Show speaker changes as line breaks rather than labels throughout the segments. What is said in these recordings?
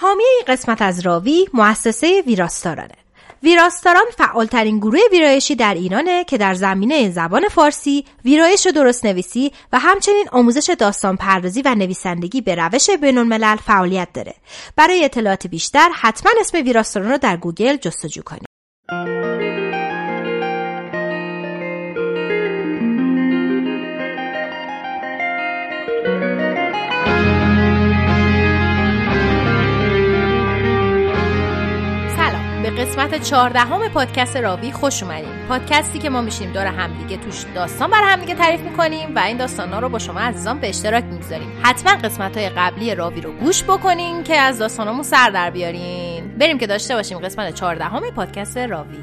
حامی این قسمت از راوی مؤسسه ویراستارانه ویراستاران فعالترین گروه ویرایشی در ایرانه که در زمینه زبان فارسی، ویرایش و درست نویسی و همچنین آموزش داستان پردازی و نویسندگی به روش بینالملل فعالیت داره. برای اطلاعات بیشتر حتما اسم ویراستاران رو در گوگل جستجو کنید. قسمت چهاردهم پادکست راوی خوش اومدیم پادکستی که ما میشیم دور همدیگه توش داستان بر همدیگه تعریف می‌کنیم و این داستانا رو با شما عزیزان به اشتراک می‌گذاریم. حتما قسمت های قبلی راوی رو گوش بکنین که از داستانامون سر در بیارین. بریم که داشته باشیم قسمت چهاردهم پادکست راوی.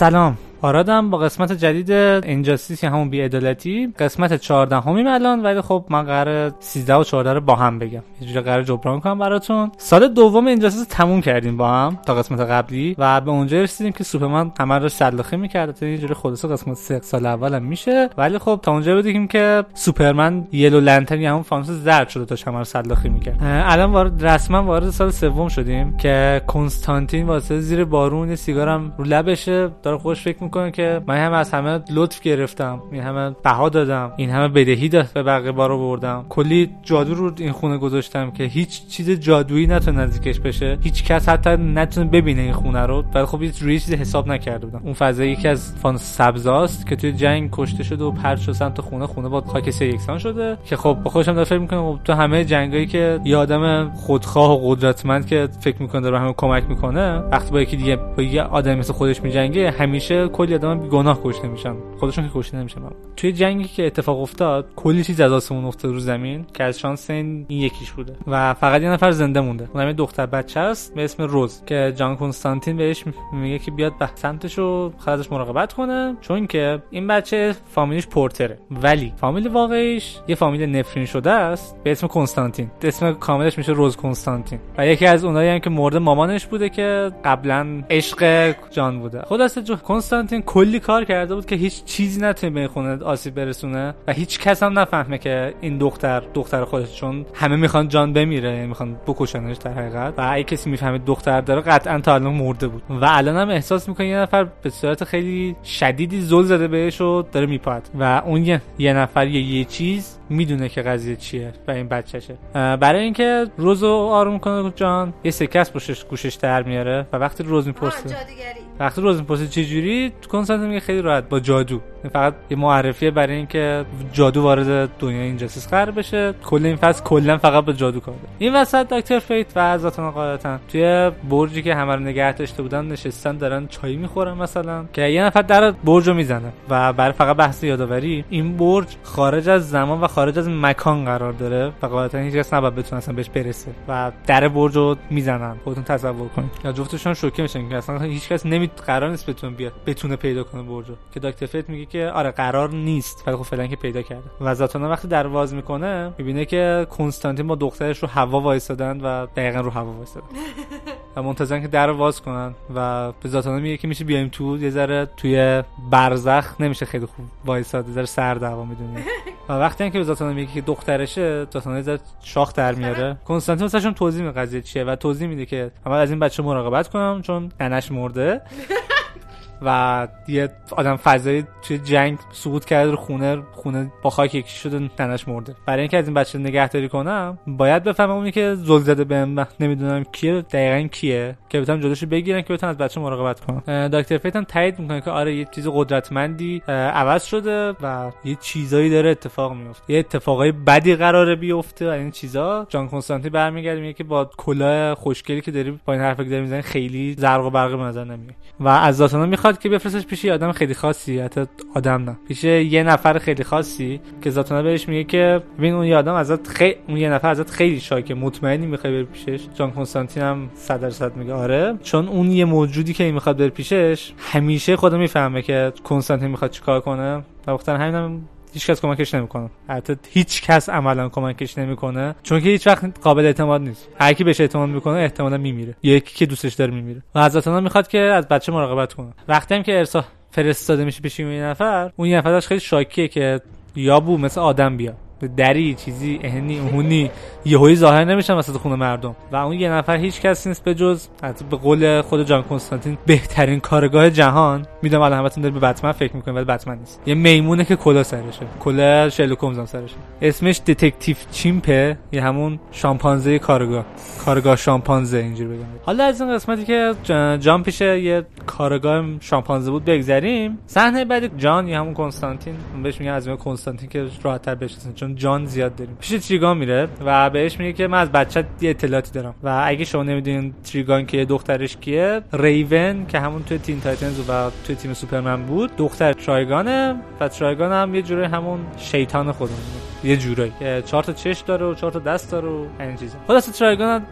سلام. آرادم با قسمت جدید انجاستیس یا همون بیعدالتی قسمت 14 همیم الان ولی خب من قرار 13 و 14 رو با هم بگم. یه جوری قرار جبران کنم براتون. سال دوم انجاستیس تموم کردیم با هم تا قسمت قبلی و به اونجا رسیدیم که سوپرمن همه رو سلاخی می‌کرد. تا یه جوری خلاصه قسمت 3 سال اولم میشه. ولی خب تا اونجا بودیم که سوپرمن یلو لنترن یا همون فانوس زرد شده تا همه رو سلاخی می‌کرد. الان وارد رسما وارد سال سوم شدیم که کنستانتین واسه زیر بارون سیگارم رو لبشه. داره خوش فکر می‌کنه که من هم از همه لطف گرفتم این همه بها دادم این همه بدهی داد به بقیه بارو بردم کلی جادو رو این خونه گذاشتم که هیچ چیز جادویی نتونه نزدیکش بشه. هیچ کس حتی نتونه ببینه این خونه رو. ولی خب هیچ روی چیزی حساب نکرده بودم. اون فضا یکی از فان سبزاست که توی جنگ کشته شده و پرت شد سمت خونه. خونه با خاک سه یکسان شده. که خب با خودشم داره فکر می‌کنم خب تو همه جنگایی که یه آدم خودخواه و قدرتمند که فکر می‌کنه داره همه کمک می‌کنه وقتی با یکی دیگه با یه آدم مثل خودش میجنگه همیشه کلی آدم گناه کشته میشن. خودشون که کشته نمیشن. توی جنگی که اتفاق افتاد کلی چیز از آسمون افتاد رو زمین که از شانس این, یکیش بوده. و فقط یه نفر زنده مونده. اونم دختر بچه است به اسم روز که جان کنستانتین بهش میگه که بیاد به سمتش و خودش مراقبت کنه. چون که این بچه فامیلیش پورتره. ولی فامیل واقعیش یه فامیل نفرین شده است به اسم کنستانتین. اسم کاملش میشه روز کنستانتین. و یکی از اونایی هم که مورد مامانش بوده که قبلا عشق جان بوده. خلاصه کنستانتین کلی کار کرده بود که هیچ چیزی نتونه به خونه آسیب برسونه و هیچ کس هم نفهمه که این دختر دختر خودش چون همه می‌خوان جان بمیره می‌خوان بکشنش در حقیقت. و اگه کسی می‌فهمه دختر داره قطعا تا الان مرده بود. و الان هم احساس می‌کنه یه نفر به صورت خیلی شدیدی زل زده بهش و داره میپاد و اون یه, یه نفر یه, یه چیز می‌دونه که قضیه چیه و این بچهشه. برای اینکه روزو آروم کنه جان یه سکس پشتش گوشش در میاره و وقتی روز می‌پرسه وقتی روز می‌پرسه چه جوری کنسانت میگه خیلی راحت با جادو. فقط یه معرفیه برای اینکه جادو وارد دنیای اینجاستیس قرار بشه. کل این فصل کلا فقط به جادو کار این وسط دکتر فیت و ذاتن قاعدتا توی برجی که همه رو نگه داشته بودن نشستن دارن چای می‌خورن مثلا. که یه نفر در برج رو می‌زنه و برای فقط بحث یادآوری این برج خارج از زمان و خارج از مکان قرار داره و قاعدتا هیچ کس نباید بتونه اصلا بهش برسه و در برج رو می‌زنن. خودتون تصور کنید. یا جفتشون شوکه میشن که اصلا هیچ کس نمی قرار نیست بتونه بیاد بتونه پیدا کنه برج که دکتر فیت میگه که آره قرار نیست ولی خب فعلا که پیدا کرده. و زاتانا وقتی در واز می‌کنه می‌بینه که کنستانتین با دخترش رو هوا وایسادن و دقیقا رو هوا وایسادن و منتظرن که در واز کنن. و به زاتانا میگه که میشه بیایم تو یه ذره توی برزخ. نمیشه خیلی خوب وایساد یه ذره سرد هوا می‌دونی. و وقتی که به زاتانا میگه که دخترشه زاتانا یه ذره شاخ در میاره. کنستانتین واسهشون توضیح میده قضیه چیه و توضیح میده که اول از این بچه مراقبت کنم چون ننش مرده. و یه آدم فضایی توی جنگ سقوط کرده رو خونه خونه با خاک یکی شده تنش مرده. برای اینکه از این بچه نگهداری کنم باید بفهمم اونی که زل زده بهم نمی‌دونم کیه دقیقا کیه که بتونم جلوشو بگیرن که بتونم از بچه مراقبت کنم. دکتر فیت هم تایید می‌کنه که آره یه چیز قدرتمندی عوض شده و یه چیزایی داره اتفاق میفته یه اتفاقای بدی قراره بیفته و این چیزا. جان کنستانتی برمیگرده میگه که با کلاه خوشگلی که داری با این حرفا که داری می‌زنی خیلی زرق و برق به نظر نمیاد و از ذاتانا می‌خواد می‌خواد که بفرستش پیش یه آدم خیلی خاصی حتی آدم نه. پیش یه نفر خیلی خاصی که زاتونا بهش میگه که ببین اون یه آدم ازت خیلی اون یه نفر ازت خیلی شاکه مطمئنی می‌خوای بری پیشش. جان کنستانتین هم 100 درصد میگه آره. چون اون یه موجودی که می‌خواد بره پیشش همیشه خودم می‌فهمه که کنستانتین می‌خواد چیکار کنه. و همینم هیچ کس کمکش نمی‌کنه. حتی هیچ کس عملا کمکش نمی‌کنه. چون که هیچ وقت قابل اعتماد نیست. هر کی بهش اعتماد می‌کنه احتمالا میمیره. یکی که دوستش داره میمیره. و حضرت می‌خواد که از بچه مراقبت کنه. وقتی هم که ارسا فرستاده میشه پیش یه نفر اون نفرش خیلی شاکیه که یا بو مثل آدم بیا. دری چیزی اهنی اونی یهویی ظاهر نمیشن وسط خونه مردم. و اون یه نفر هیچ کس نیست به جز به قول خود جان کنستانتین بهترین کارگاه جهان. می‌دونم الان همتون داره به بتمن فکر می‌کنه ولی بتمن نیست. یه میمونه که کلا سرشه. کلا شرلوک هومز سرشه. اسمش دتکتیو چیمپه یه همون شامپانزه کارگاه. کارگاه شامپانزه اینجوری بگم. حالا از این قسمتی که جان پیشه یه کارگاه شامپانزه بود بگذریم. صحنه بعد جان یه همون کنستانتین بهش میگن از کنستانتین که راحت‌تر بشناسن چون جان زیاد داریم. پیش تریگان میره و بهش میگه که من از بچه یه اطلاعاتی دارم. و اگه شما نمی‌دونین تریگان که دخترش کیه ریون که همون توی تین تایتنز و توی تیم سوپرمن بود دختر ترایگانه و ترایگان هم یه جوری همون شیطان خودمونه. یه جورایی. چهار تا چش داره و چهار تا دست داره و این چیزا. خلاص ترایگان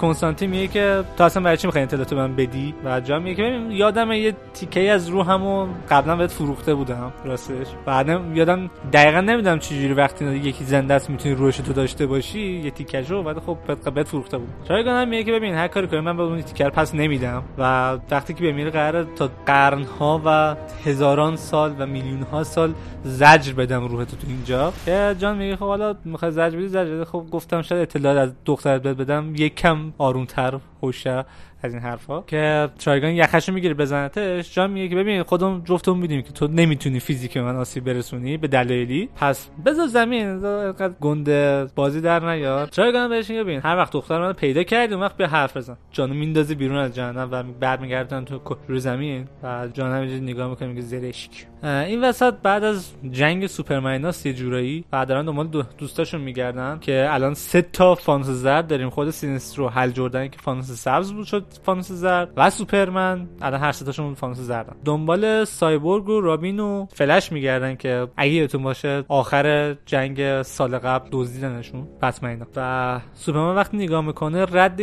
کنستانتین میگه که تو اصلا برای چی می‌خوای اطلاعات من بدی؟ و جان میگه که یادم یه تیکه از رو همون قبلا بهت فروخته بودم راستش. بعدم یادم دقیقا نمی‌دونم جوری وقتی یکی زنده است می‌تونی روش تو داشته باشی یه تیکه بعد خب بهت فروخته بود. ترایگان هم میگه که ببین هر کاری کنی من به اون تیکر پس نمیدم. و وقتی که بمیره قراره تا قرنها و هزاران سال و میلیون ها سال زجر بدم روح تو اینجا که میگه خب حالا می‌خوای زجر بدی زجر خب گفتم شاید اطلاعات از دخترت بدم یک کم آرومتر هوشه از این حرفا. که ترایگان یقه‌شو می‌گیره بزنتش. جان میگه که ببین خودم جفتمون می‌دونیم که تو نمی‌تونی فیزیکی به من آسیب برسونی به دلایلی. پس بذار زمین اینقدر گنده بازی در نیار ترایگان بهش میگه ببین هر وقت دختر من پیدا کردی وقت بیا حرف بزن. جانو میندازه بیرون از جهنم و برمیگردن تو روی زمین. و جان هم نگاه می‌کنه میگه زرشک. این وسط بعد از جنگ سوپرمناس یه جورایی و دارن دنبال دو دوستاشون میگردن که الان سه تا فانوس زرد داریم. خود سینسترو هل جردن که فانوس سبز بود شد فانوس زرد و سوپرمن. الان هر سه تاشون فانوس زردن. دنبال سایبورگ و رابین و فلش میگردن که اگه یادتون باشه آخر جنگ سال قبل دزدیدنشون بتمن و سوپرمن وقتی نگاه می‌کنه رد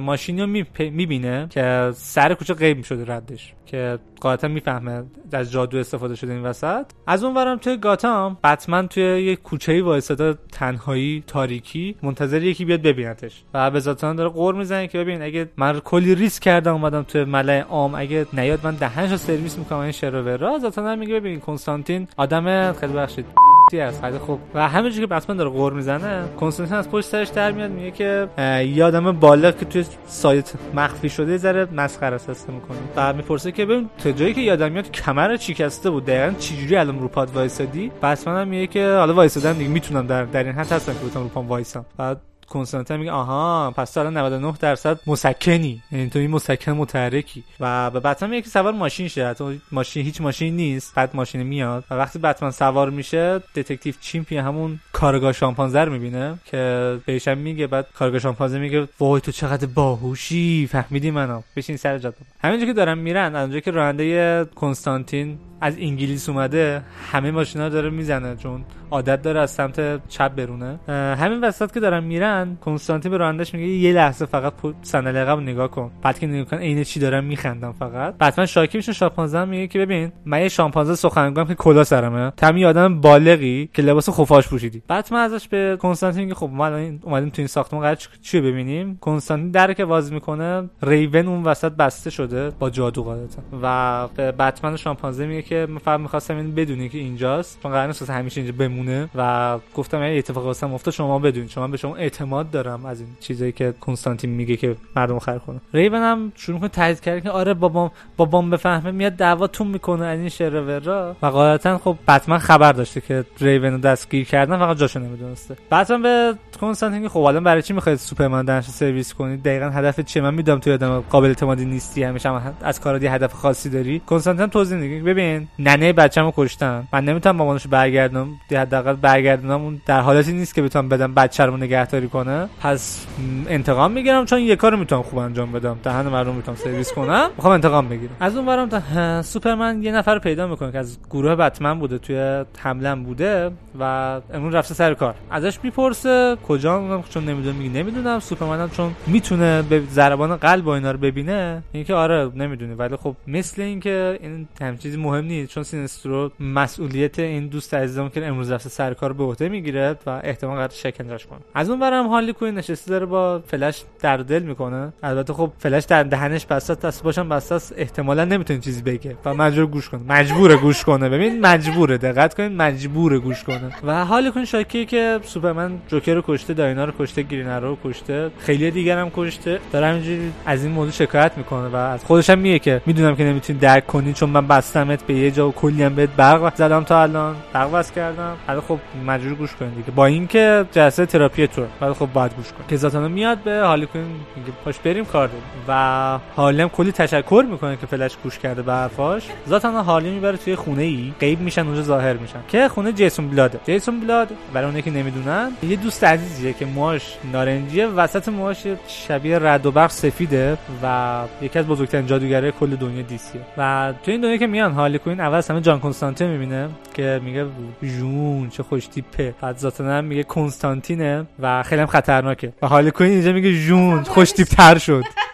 ماشینی رو می‌بینه که سر کوچه غیب شده ردش. که قاطعا می‌فهمه از جادو استفاده شده این وسط. از اون ورم توی گاتام بتمن توی یه کوچه‌ای وایساده تنهایی تاریکی منتظر یکی بیاد ببینتش. و به ذاتان داره قور می‌زنه که ببین اگه من کلی ریسک کردم اومدم توی ملع عام اگه نیاد من دهنشو سرویس می‌کنم این را ذاتان میگه ببین کنستانتین آدم خیلی بخشید. است خیلی خوب و همینجوری که بتمن داره غر می‌زنه کنستانتین از پشت سرش در میاد میگه که یه آدم بالغ که توی سایه مخفی شده یه ذره مسخره است می‌کنه. و می‌پرسه که ببین تا جایی که یادم میاد کمرت شکسته بود؟ دقیقاً چجوری الان رو پاد وایسادی؟ بتمن هم میگه که حالا وایسادم دیگه می‌تونم در در این حد هستم که بتونم رو پام وایسام بعد کنستانتین میگه آها پس تو الان 99 درصد مسکنی. یعنی تو این مسکن متحرکی. و به بتمن که سوار ماشین شه. تو ماشین هیچ ماشین نیست. بعد ماشین میاد. و وقتی بتمن سوار میشه Detective چیمپی همون کارگاه شامپانزه رو می‌بینه که بهش میگه. بعد کارگاه شامپانزه میگه وای تو چقدر باهوشی فهمیدی منو. بشین سر جاده. همینجوری که دارن میرن اونجا که راننده کنستانتین از انگلیس اومده همه ماشینا داره می‌زنه چون عادت داره از سمت چپ برونه. همین وسط که دارن میرن کنستانتین به رانندش میگه یه لحظه فقط صندلی عقب نگاه کن. بعد که نگاه کن عین چی دارن میخندم فقط. بعد شاکی میشه شامپانزه میگه که ببین من یه شامپانزه سخنگویم که کلا سرمه. تمی آدم بالغی که لباس خفاش پوشیدی. بعد من ازش به کنستانتین میگه خب ما اومدیم تو این ساختمان قرار چی ببینیم؟ کنستانتین در که باز می‌کنه ریون اون وسط بسته شده. با جادو قاعدتا. و به بتمن شامپانزه میگه که من فقط می‌خواستم این بدونی که اینجاست. چون قرار نیست همیشه اینجا بمونه. و گفتم این اتفاق واسم افتاد شما بدونید شما به شما اعتماد دارم از این چیزایی که کنستانتین میگه که مردم خر کنه ریون هم شروع کنه تایید کرد که آره بابام بابام بفهمه میاد دعواتون می‌کنه از این شرورا و غالبا خب بتمن خبر داشته که ریون رو دستگیر کردن فقط جاشو نمی‌دونسته. بعدم به کنستانتین که خب الان برای چی می‌خواید سوپرمن دانش سرویس کنید دقیقا هدف چیه؟ من می‌دونم تو آدم قابل اعتمادی نیستی همیشه میشم از کارات یه هدف خاصی داری. کنستانتین توضیح میده. ببین ننه بچه‌مو کشتن. من نمی‌تونم مامانش برگردونم. حداقل برگردونم اون در حالتی نیست که بتونم بدم بچه رو نگهداری کنه. پس انتقام می‌گیرم چون یه کارو می‌تونم خوب انجام بدم. دهن مردم می‌تونم سرویس کنم. می‌خوام انتقام بگیرم. از اون ورم تا سوپرمن یه نفر پیدا می‌کنه که از گروه بتمن بوده توی حمله بوده و امروز رفته سر کار. ازش می‌پرسه کجا اونم چون نمی‌دونه میگه نمی‌دونم. سوپرمن هم چون می‌تونه به ضربان قلب و اینا رو ببینه. اینکه آره نمی‌دونی. ولی خب مثل اینکه این هم چیزی مهم نیست. چون سینسترو مسئولیت این دوست عزیزم که امروز رفته سر کار به عهده می‌گیره و احتمال قرار شکنجهش کنه. از اون ورم هارلی کوئین نشسته داره با فلش در دل می‌کنه. البته خب فلش در دهنش بسته دست و پاشم بسته احتمالا نمی‌تونه چیزی بگه و مجبور گوش کنه. مجبوره گوش کنه. ببین مجبوره. دقت کنید مجبوره گوش کنه. و حال کن شاکی که سوپرمن جوکر رو کشته داینا رو کشته گرین رو کشته. خیلی دیگر هم کشته. داره همینجوری از این موضوع شکایت می‌کنه و از خودش هم میگه که می‌دونم که نمی‌تونی درک کنی چون من بستمت به یه جا و کلی هم بهت برق زدم تا الان. برق بس کردم. ولی خب مجبور گوش کنید دیگه. با اینکه جلسه تراپی تو. ولی خب باید گوش کن که زاتانا میاد به هالی کوین میگه پاش بریم کار داریم. و هالی کلی تشکر می‌کنه که فلش گوش کرده به حرفاش. زاتانا هالی می‌بره توی خونه ای غیب میشن اونجا ظاهر میشن. که خونه جیسون بلاده جیسون بلاد برای اونایی که نمی‌دونن یه دوست عزیزیه که موهاش نارنجیه. وسط موهاش شبیه رد و برق سفیده و یکی از بزرگترین جادوگرای کل دنیا دیسیه. و تو این دنیا که میان هارلی کوئین اول همه جان کنستانتین می‌بینه که میگه جون چه خوش تیپه. بعد زاتانا میگه کنستانتینه و خیلی هم خطرناکه. و هارلی کوئین اینجا میگه جون خوش تیپ تر شد.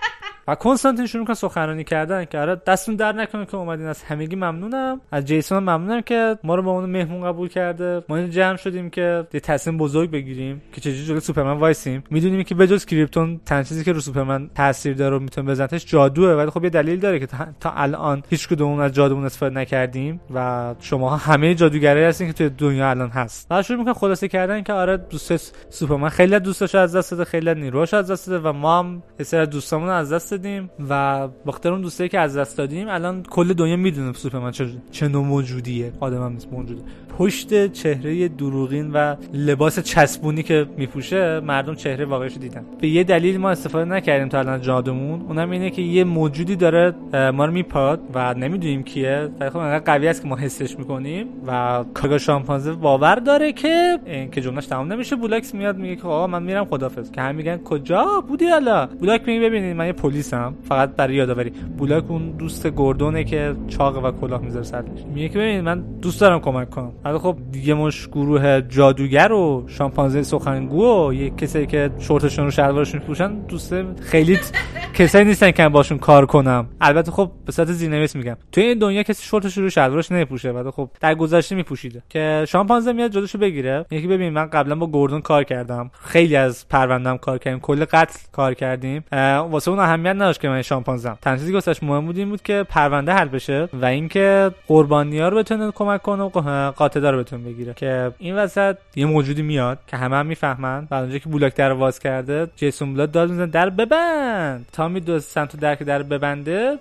و کنستانتین شروع کنه سخنرانی کردن که آره دستتون درد نکنه که اومدین از همگی ممنونم. از جیسون ممنونم که ما رو به عنوان مهمون قبول کرده. ما این جمع شدیم که یه تصمیم بزرگ بگیریم که چجوری جلوی سوپرمن وایسیم. می‌دونیم که بجز کریپتون تنها چیزی که رو سوپرمن تاثیر داره می‌تونه بزنتش جادوه ولی خب یه دلیل داره که تا الان هیچ کدوم از جادومون استفاده نکردیم و شما همه جادوگرایی هستین که توی دنیا الان هست. و شروع می‌کنه خلاصه کردن که آره دوست سوپرمن خیلی دوستاش از دست داده خیلی نیروش از دست داده و ما هم یه دوستامون از دست دادیم و بخاطر اون دوستایی که از دست دادیم الان کل دنیا می‌دونه سوپرمن چه چه نوع موجودیه. هم نیست موجوده. پشت چهره دروغین و لباس چسبونی که میپوشه مردم چهره واقعیش دیدن. به یه دلیل ما استفاده نکردیم تا الان جادومون اونم اینه که یه موجودی داره ما رو میپاد و نمی‌دونیم کیه. ولی خب قوی است که ما حسش می‌کنیم و کاگا شامپانزه باور داره که این که جملهش تمام نمیشه بولاکس میاد میگه که آقا من میرم خدافظ که هم میگن کجا؟ بودی حالا؟ بولاک میگه ببینید من یه پلیسم فقط برای یادآوری. بولاک اون دوست گردونه که چاق و کلاه می‌ذاره سرش میگه که ببینید من دوست دارم کمک کنم. ولی خب دیگه مش گروه جادوگر و شامپانزه سخنگو و یه کسی که شورتشون رو شلوارشون میپوشن دوست خیلی کسایی نیستن که باشون کار کنم. البته خب به صورت زیرنویس میگم. تو این دنیا کسی شورتش رو شلوارش نمیپوشه ولی خب در گذشته میپوشیده. که شامپانزه میاد جلوشو بگیره. یکی ببین من قبلا با گوردون کار کردم. خیلی از پروندم کار کردیم. کل قتل کار کردیم. واسه اون اهمیت نداشت که من شامپانزم تنها چیزی که مهم بود این بود که پرونده حل بشه و اینکه قربانی‌ها رو بتونه کمک کنه و قاطدا رو بتونه بگیره. که این وسط یه موجودی میاد که همه هم می‌فهمن. و اونجا که بولاک در واز کرده جیسون بلاد داد می‌زنه در ببند! تا می دو سمت در که در ببنده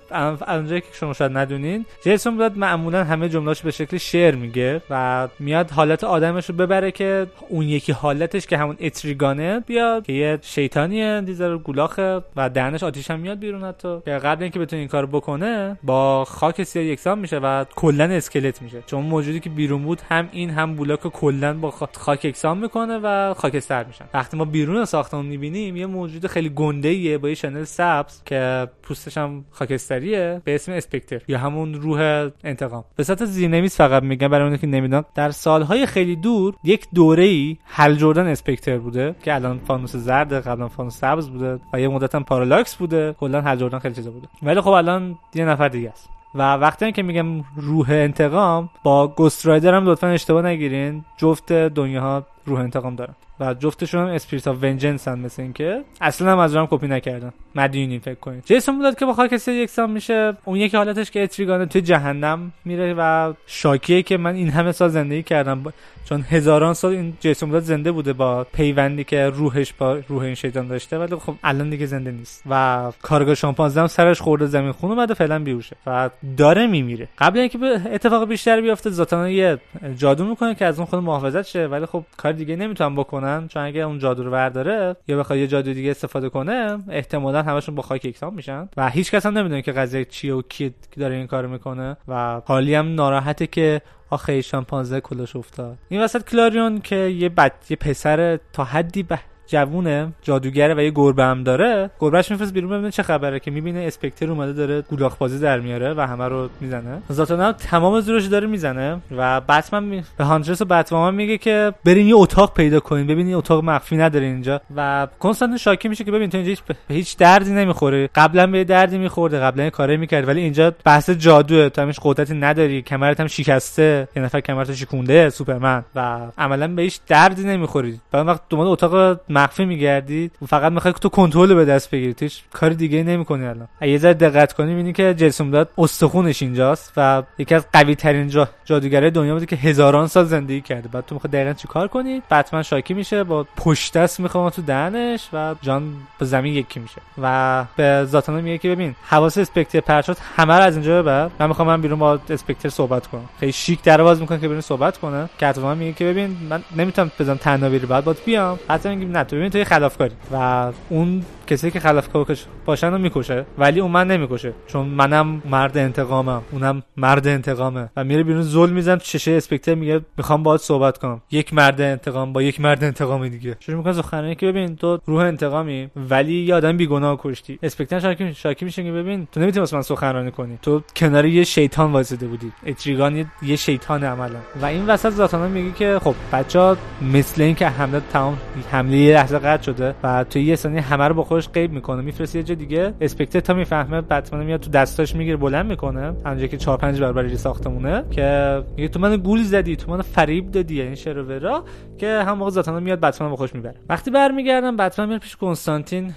اونجا که شما شاید ندونین جیسون بلاد معمولا همه جمله‌اش به شکل شعر میگه و میاد حالت آدمش رو ببره که اون یکی حالتش که همون اتریگانه بیاد که یه شیطانیه دیزر گولاخه و دهنش آتیش میاد بیرون حتی. که قبل اینکه بتونه این کارو بکنه با خاک سیاه یکسان میشه و کلا اسکلت میشه. چون موجودی که بیرون بود هم این هم بولاک کلا با خاک یکسان می‌کنه و خاکستر میشن. وقتی ما بیرون ساختمون می‌بینیم یه موجود خیلی گنده ایه با یه شنل سبز که پوستش هم خاکستریه به اسم اسپکتر یا همون روح انتقام. به صورت زیرنویس فقط میگم برای اونایی که نمی‌دونن در سالهای خیلی دور یک دوره ای هل جردن اسپکتر بوده که الان فانوس زرد قبلا فانوس سبز بوده و یه مدت هم پارالاکس بوده. کلا هل جردن خیلی چیزا بوده. ولی خب الان یه نفر دیگه است. و وقتی که میگم روح انتقام با گست رایدر هم لطفا اشتباه نگیرین. جفت دنیاها روح انتقام دارن. و جفتشون هم Spirit of Vengeance هم مثل اینکه اصلا هم از هم کپی نکردن. مدیونی فکر کنید. جیسون بلاد که با خاک یکسان میشه. اون یکی حالتش که اتریگانه توی جهنم میره و شاکیه که من این همه سال زندگی کردم. چون هزاران سال این جیسون بوداد زنده بوده با پیوندی که روحش با روح این شیطان داشته. ولی خب الان دیگه زنده نیست. و کارگاه شامپانزه هم سرش خورده زمین خون اومده فعلا بیوشه و داره میمیره. قبل اینکه اتفاق بیشتر بیفته ذاتانا یه جادو می‌کنه که از اون خود محافظت شه. ولی خب کار دیگه نمی‌تونن بکنن چون اگه اون جادو رو برداره یا بخواد یه جادو دیگه استفاده کنه احتمالا همشون با خاک یکسان میشن. و هیچ کس هم نمی‌دونه که قضیه چیه و کی داره این کارو می‌کنه. و حالی هم ناراحته که آخه شامپانزه کلش افتاد. این وسط کلاریون که یه بد یه پسر تا حدی به جوونه جادوگره و یه گربه هم داره. گربهش میفرست بیرون ببینه چه خبره که می‌بینه اسپکتر اومده داره گولاخ بازی در میاره و همه رو می‌زنه. ذاتانا تمام زورش داره می‌زنه و بتمن می... به هانترس و بتمن میگه که برین یه اتاق پیدا کنین ببین اتاق مخفی نداره اینجا. و کنستانتین شاکی میشه که ببین تو اینجا هیچ به هیچ دردی نمی‌خوره. قبلا به دردی میخورده قبلا یه کاری می‌کرد ولی اینجا بحث جادوه. تو هیچ قدرتی نداری. کمرت هم شکسته. یه نفر کمرت شکونده سوپرمن. و عملا به هیچ دردی نمی‌خوری. بعد وقت دنبال اتاق مخفی میگردید فقط می‌خوای که تو کنترل به دست بگیری. هیچ کار دیگه نمی‌کنی الان. یه ذره دقت کنی می‌بینی که جیسون داد استخونش اینجاست و یکی از قوی ترین جا... جادوگرای دنیا بوده که هزاران سال زندگی کرده. بعد تو می‌خوای دقیقا چیکار کنی؟ بتمن شاکی میشه با پشت دست می‌خوام تو دهنش و جان به زمین یکی میشه. و به ذاتانا میگه که ببین حواس اسپکتر پرشات همه رو از اینجا ببر. من می‌خوام من بیرون با اسپکتر صحبت کنم. خیلی شیک در باز می‌کنه که بیرون صحبت کنه. کاتوان میگه که ببین من نمی‌تونم بزنم تنها بعد باید بیام. حتی میگه نه ببین تو خلافکاری. و اون کسی که خلافکار باشن رو می‌کشه ولی اون من نمی‌کشه. چون منم مرد انتقامم اونم مرد انتقامه. و میره بیرون زل میزن چشه اسپکتر میگه می‌خوام باهات صحبت کنم. یک مرد انتقام با یک مرد انتقامی دیگه. شروع می‌کنه سخنرانی که ببین تو روح انتقامی ولی یه آدم بیگناه کشتی. اسپکتر شاکی شاکی میشه که ببین تو نمی‌تونی واسه من سخنرانی کنی. تو کنار یه شیطان واسطه بودی. اتریگان یه شیطان عملا. و این وسط ذاتانا میگه که خب بچا مثل اینکه حمله تمام حمله یه لحظه قطع شده و تو یه ثانیه همه رو با خودش غیب می‌کنه. میفرسته یه جا دیگه. اسپکتر تا می‌فهمه بتمن میاد تو دستاش می‌گیره بلند می‌کنه. همونجا که 4 5 برابر ساختمونه که میگه تو من گول زدی تو من فریب دادی یعنی شروورا که هم موقع ذاتانا میاد بتمن خوش می‌بره. وقتی برمیگردم بتمن میره پیش کنستانتین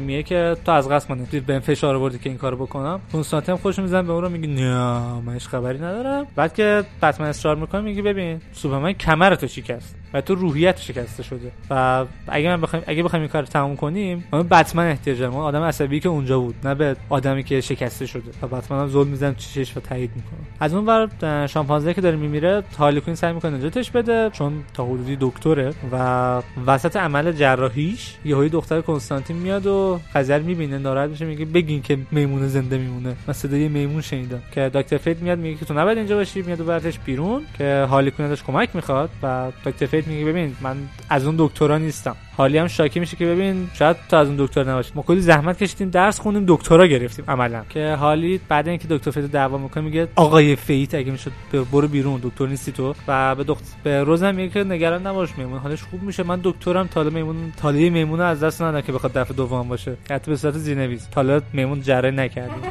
میگه که تو از قصد من به فشار آوردی که این کارو بکنم؟ کنستانتین خوش می‌زنه به اون رو میگه نه من هیچ خبری ندارم. بعد که بتمن اصرار می‌کنه میگه ببین سوپرمن کمرتو شکست. و تو روحیت شکسته شده. و اگه من بخوایم اگه بخوایم این کار تموم کنیم ما بتمن احتیاج داریم آدم عصبی که اونجا بود نه به آدمی که شکسته شده. و بتمن هم ظلم می‌زنه چشش و تایید می‌کنه. از اون ور شامپانزه که داره میمیره هارلی کوین سعی می‌کنه نجاتش بده چون تا حدودی دکتره. و وسط عمل جراحیش یهوی دختر کنستانتین میاد و قذر می‌بینه ناراحت میشه میگه بگین که میمونه زنده میمونه. من صدای میمون شنیدم. که دکتر فیت میاد میگه که تو نباید اینجا باشی. میاد و ببرتش بیرون که هارلی کوین ازش کمک می‌خواد. و دکتر فیت میگه ببین من از اون دکترا نیستم. هارلی هم شاکی میشه که ببین شاید تو از اون دکتر نباشی. ما کلی زحمت کشیدیم درس خوندیم دکترا گرفتیم عملا. که هارلی بعد اینکه دکتر فیت دعوا می‌کنه میگه آقای فیت اگه می‌شد برو بیرون دکتر نیستی تو؟ و به دکتر به روزم میگه که نگران نباش میمون. حالش خوب میشه. من دکترم تاله میمون تاله میمون از دست ندادم که بخواد دفعه دوم باشه. حتی به صورت زینویز تاله میمون جره نکردیم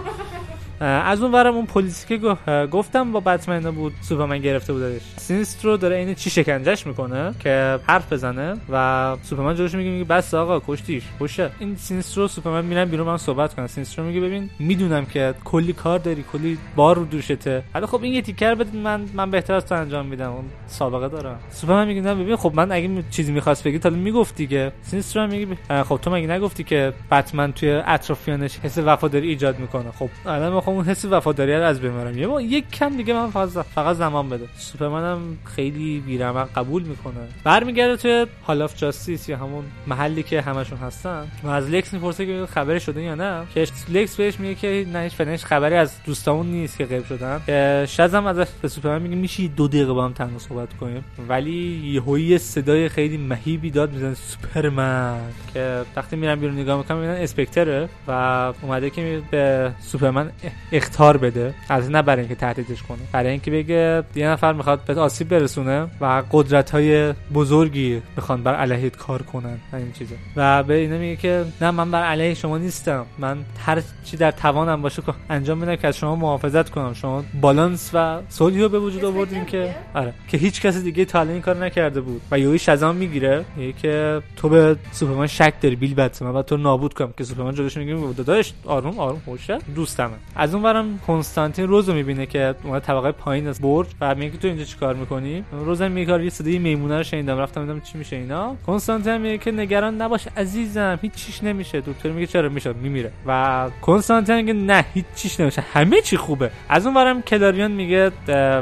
از اون ورم اون پلیسی که گفتم با بتمن بود سوپرمن گرفته بودش سینسترو داره اینو چی شکنجهش می‌کنه که حرف بزنه و سوپرمن جلوش میگه میگه بس آقا کشتیش خوشه این سینسترو سوپرمن میرن بیرون من صحبت کنن سینسترو میگه ببین می‌دونم که کلی کار داری کلی بار رو دوشته. ولی خب این یه تیکر بدید من من بهتر از تو انجام میدم. اون سابقه دارم سوپرمن میگه ببین خب من اگه چیزی می‌خواست بگی تا می‌گفتی که. سینسترو میگه خب تو مگه نگفتی که بتمن توی اطرافیانش حس وفاداری ایجاد می‌کنه؟ خب الان خب اون حس وفاداری رو از بمیرم یه یک کم دیگه من فقط فقط زمان بده. سوپرمن هم خیلی بیرمق قبول می‌کنه. برمیگرده توی Hall of Justice یا همون محلی که همشون هستن. و از لکس می‌پرسه که خبری شده یا نه. که لکس بهش میگه که نه هیچ خبری از دوستامون نیست که غیب شدن. شازم ازش به سوپرمن میگه میشه دو دقیقه با هم تنها صحبت کنیم. ولی یهویی صدای خیلی مهیبی داد می‌زنه سوپرمن. که وقتی میرم بیرون نگاه می‌کنم می‌بینن اسپکتره. و اومده که به سوپرمن اختار بده. از نه برای اینکه تهدیدش کنه برای اینکه بگه یه نفر می‌خواد به آسیب برسونه و قدرت های بزرگی می‌خوان بر علیهت کار کنن این چیزا. و به اینا میگه که نه من بر علیه شما نیستم. من هر چی در توانم باشه که انجام بدم که از شما محافظت کنم. شما بالانس و صلحی رو به وجود آوردین که آره. که هیچ کس دیگه تا این کار نکرده بود. و یوی شزام می‌گیره. میگه که تو به سوپرمن شک داری بیل بتمن و تو نابود کنم. که سوپرمن جلوش میگه داداش آروم آروم خوشه دوستمه. از اون برم کنستانتین روزو می‌بینه که اون طبقه پایین از برج و میگه تو اینجا چیکار می‌کنی؟ روزم میگه یه صدای میمونه رو شنیدم. رفتم دیدم چی میشه اینا. کنستانتین میگه که نگران نباش عزیزم هیچ چیش نمیشه. دکتر میگه چرا؟ میشه. میمیره. و کنستانتین میگه نه هیچ چیش نمیشه. همه چی خوبه. از اون برم کلاریون میگه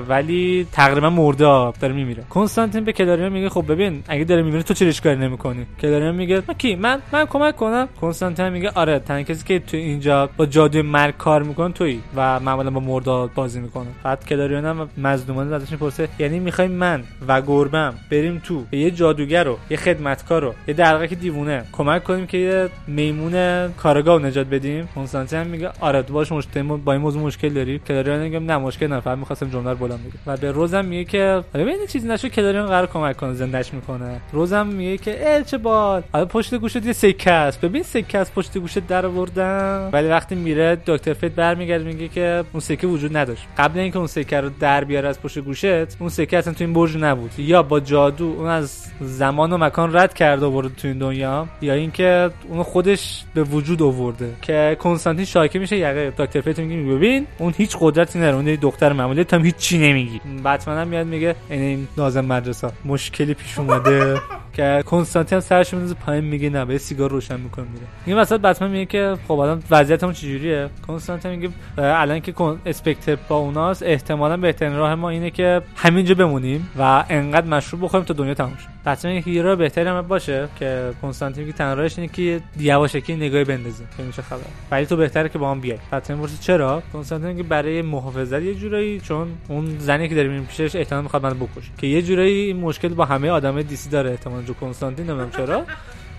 ولی تقریبا مرده داره میمیره. کنستانتین به کلاریون میگه خب ببین اگه داره میمیره تو چرا کاری نمی‌کنی؟ کلاریون میگه کی؟ من من کمک کنم. کنستانتین میگه آره تنها کسی که تو اینجا با جادوی مرگ کار می‌کنه تویی و معمولا با مرداد بازی می‌کنه. بعد کلاریون هم مظلومانه ازش می‌پرسه یعنی می‌خوای من و گربم بریم تو به یه جادوگر رو یه خدمتکار رو یه درقه دیوونه کمک کنیم که یه میمون کارآگاه نجات بدیم؟ کنستانتین میگه آره تو باش مشکل با این موضوع مشکل داری کلاریون میگه نه مشکل نه فقط می‌خواستم جمله رو بلند بگم. و به روزم میگه که ببین چیزی نشه کلاریون قرار کمک کنه زندش می‌کنه. روزم میگه که ال چه باحال. حالا پشت گوشت یه سکه است. ببین سکه از پشت گوشت در آوردم. ولی وقتی میره دکتر فیت برمیگرده میگه که اون سکه وجود نداشت. قبل اینکه اون سکه رو در بیاره از پشت گوشت اون سکه اصلا تو این برج نبود. یا با جادو اون از زمان و مکان رد کرده آورده تو این دنیا یا اینکه اون خودش به وجود آورده. که کنستانتین شاکی میشه یقه دکتر فیت میگه ببین اون هیچ قدرتی نداره. اون دختر معمولی هم هیچ چی نمیگی. بتمن میاد میگه این نازم مدرسه. مشکلی پیش اومده. که کنستانتین سرش میندازه پایین میگه نه به سیگار روشن می‌کنه میره. این وسط بتمن میگه که خب الان وضعیتمون چجوریه؟ کنستانتین میگه الان که اسپکتر با اوناست احتمالا بهترین راه ما اینه که همینجا بمونیم و انقدر مشروب بخوریم تا دنیا تموم شه. بتمن هیرو بهتری هم باشه که کنستانتین که تنها راهش اینه که یواشکی نگاهی بندازیم که میشه خبر. ولی تو بهتره که با هم بیای. بتمن میگه چرا؟ کنستانتین که برای محافظت یه جورایی چون اون زنی که داره میریم پیشش احتمال می‌خواد منو بکشه. که یه جورایی این مشکل با همه آدمای دیسی داره احتمال جو کنستانتین نمی‌دونم چرا؟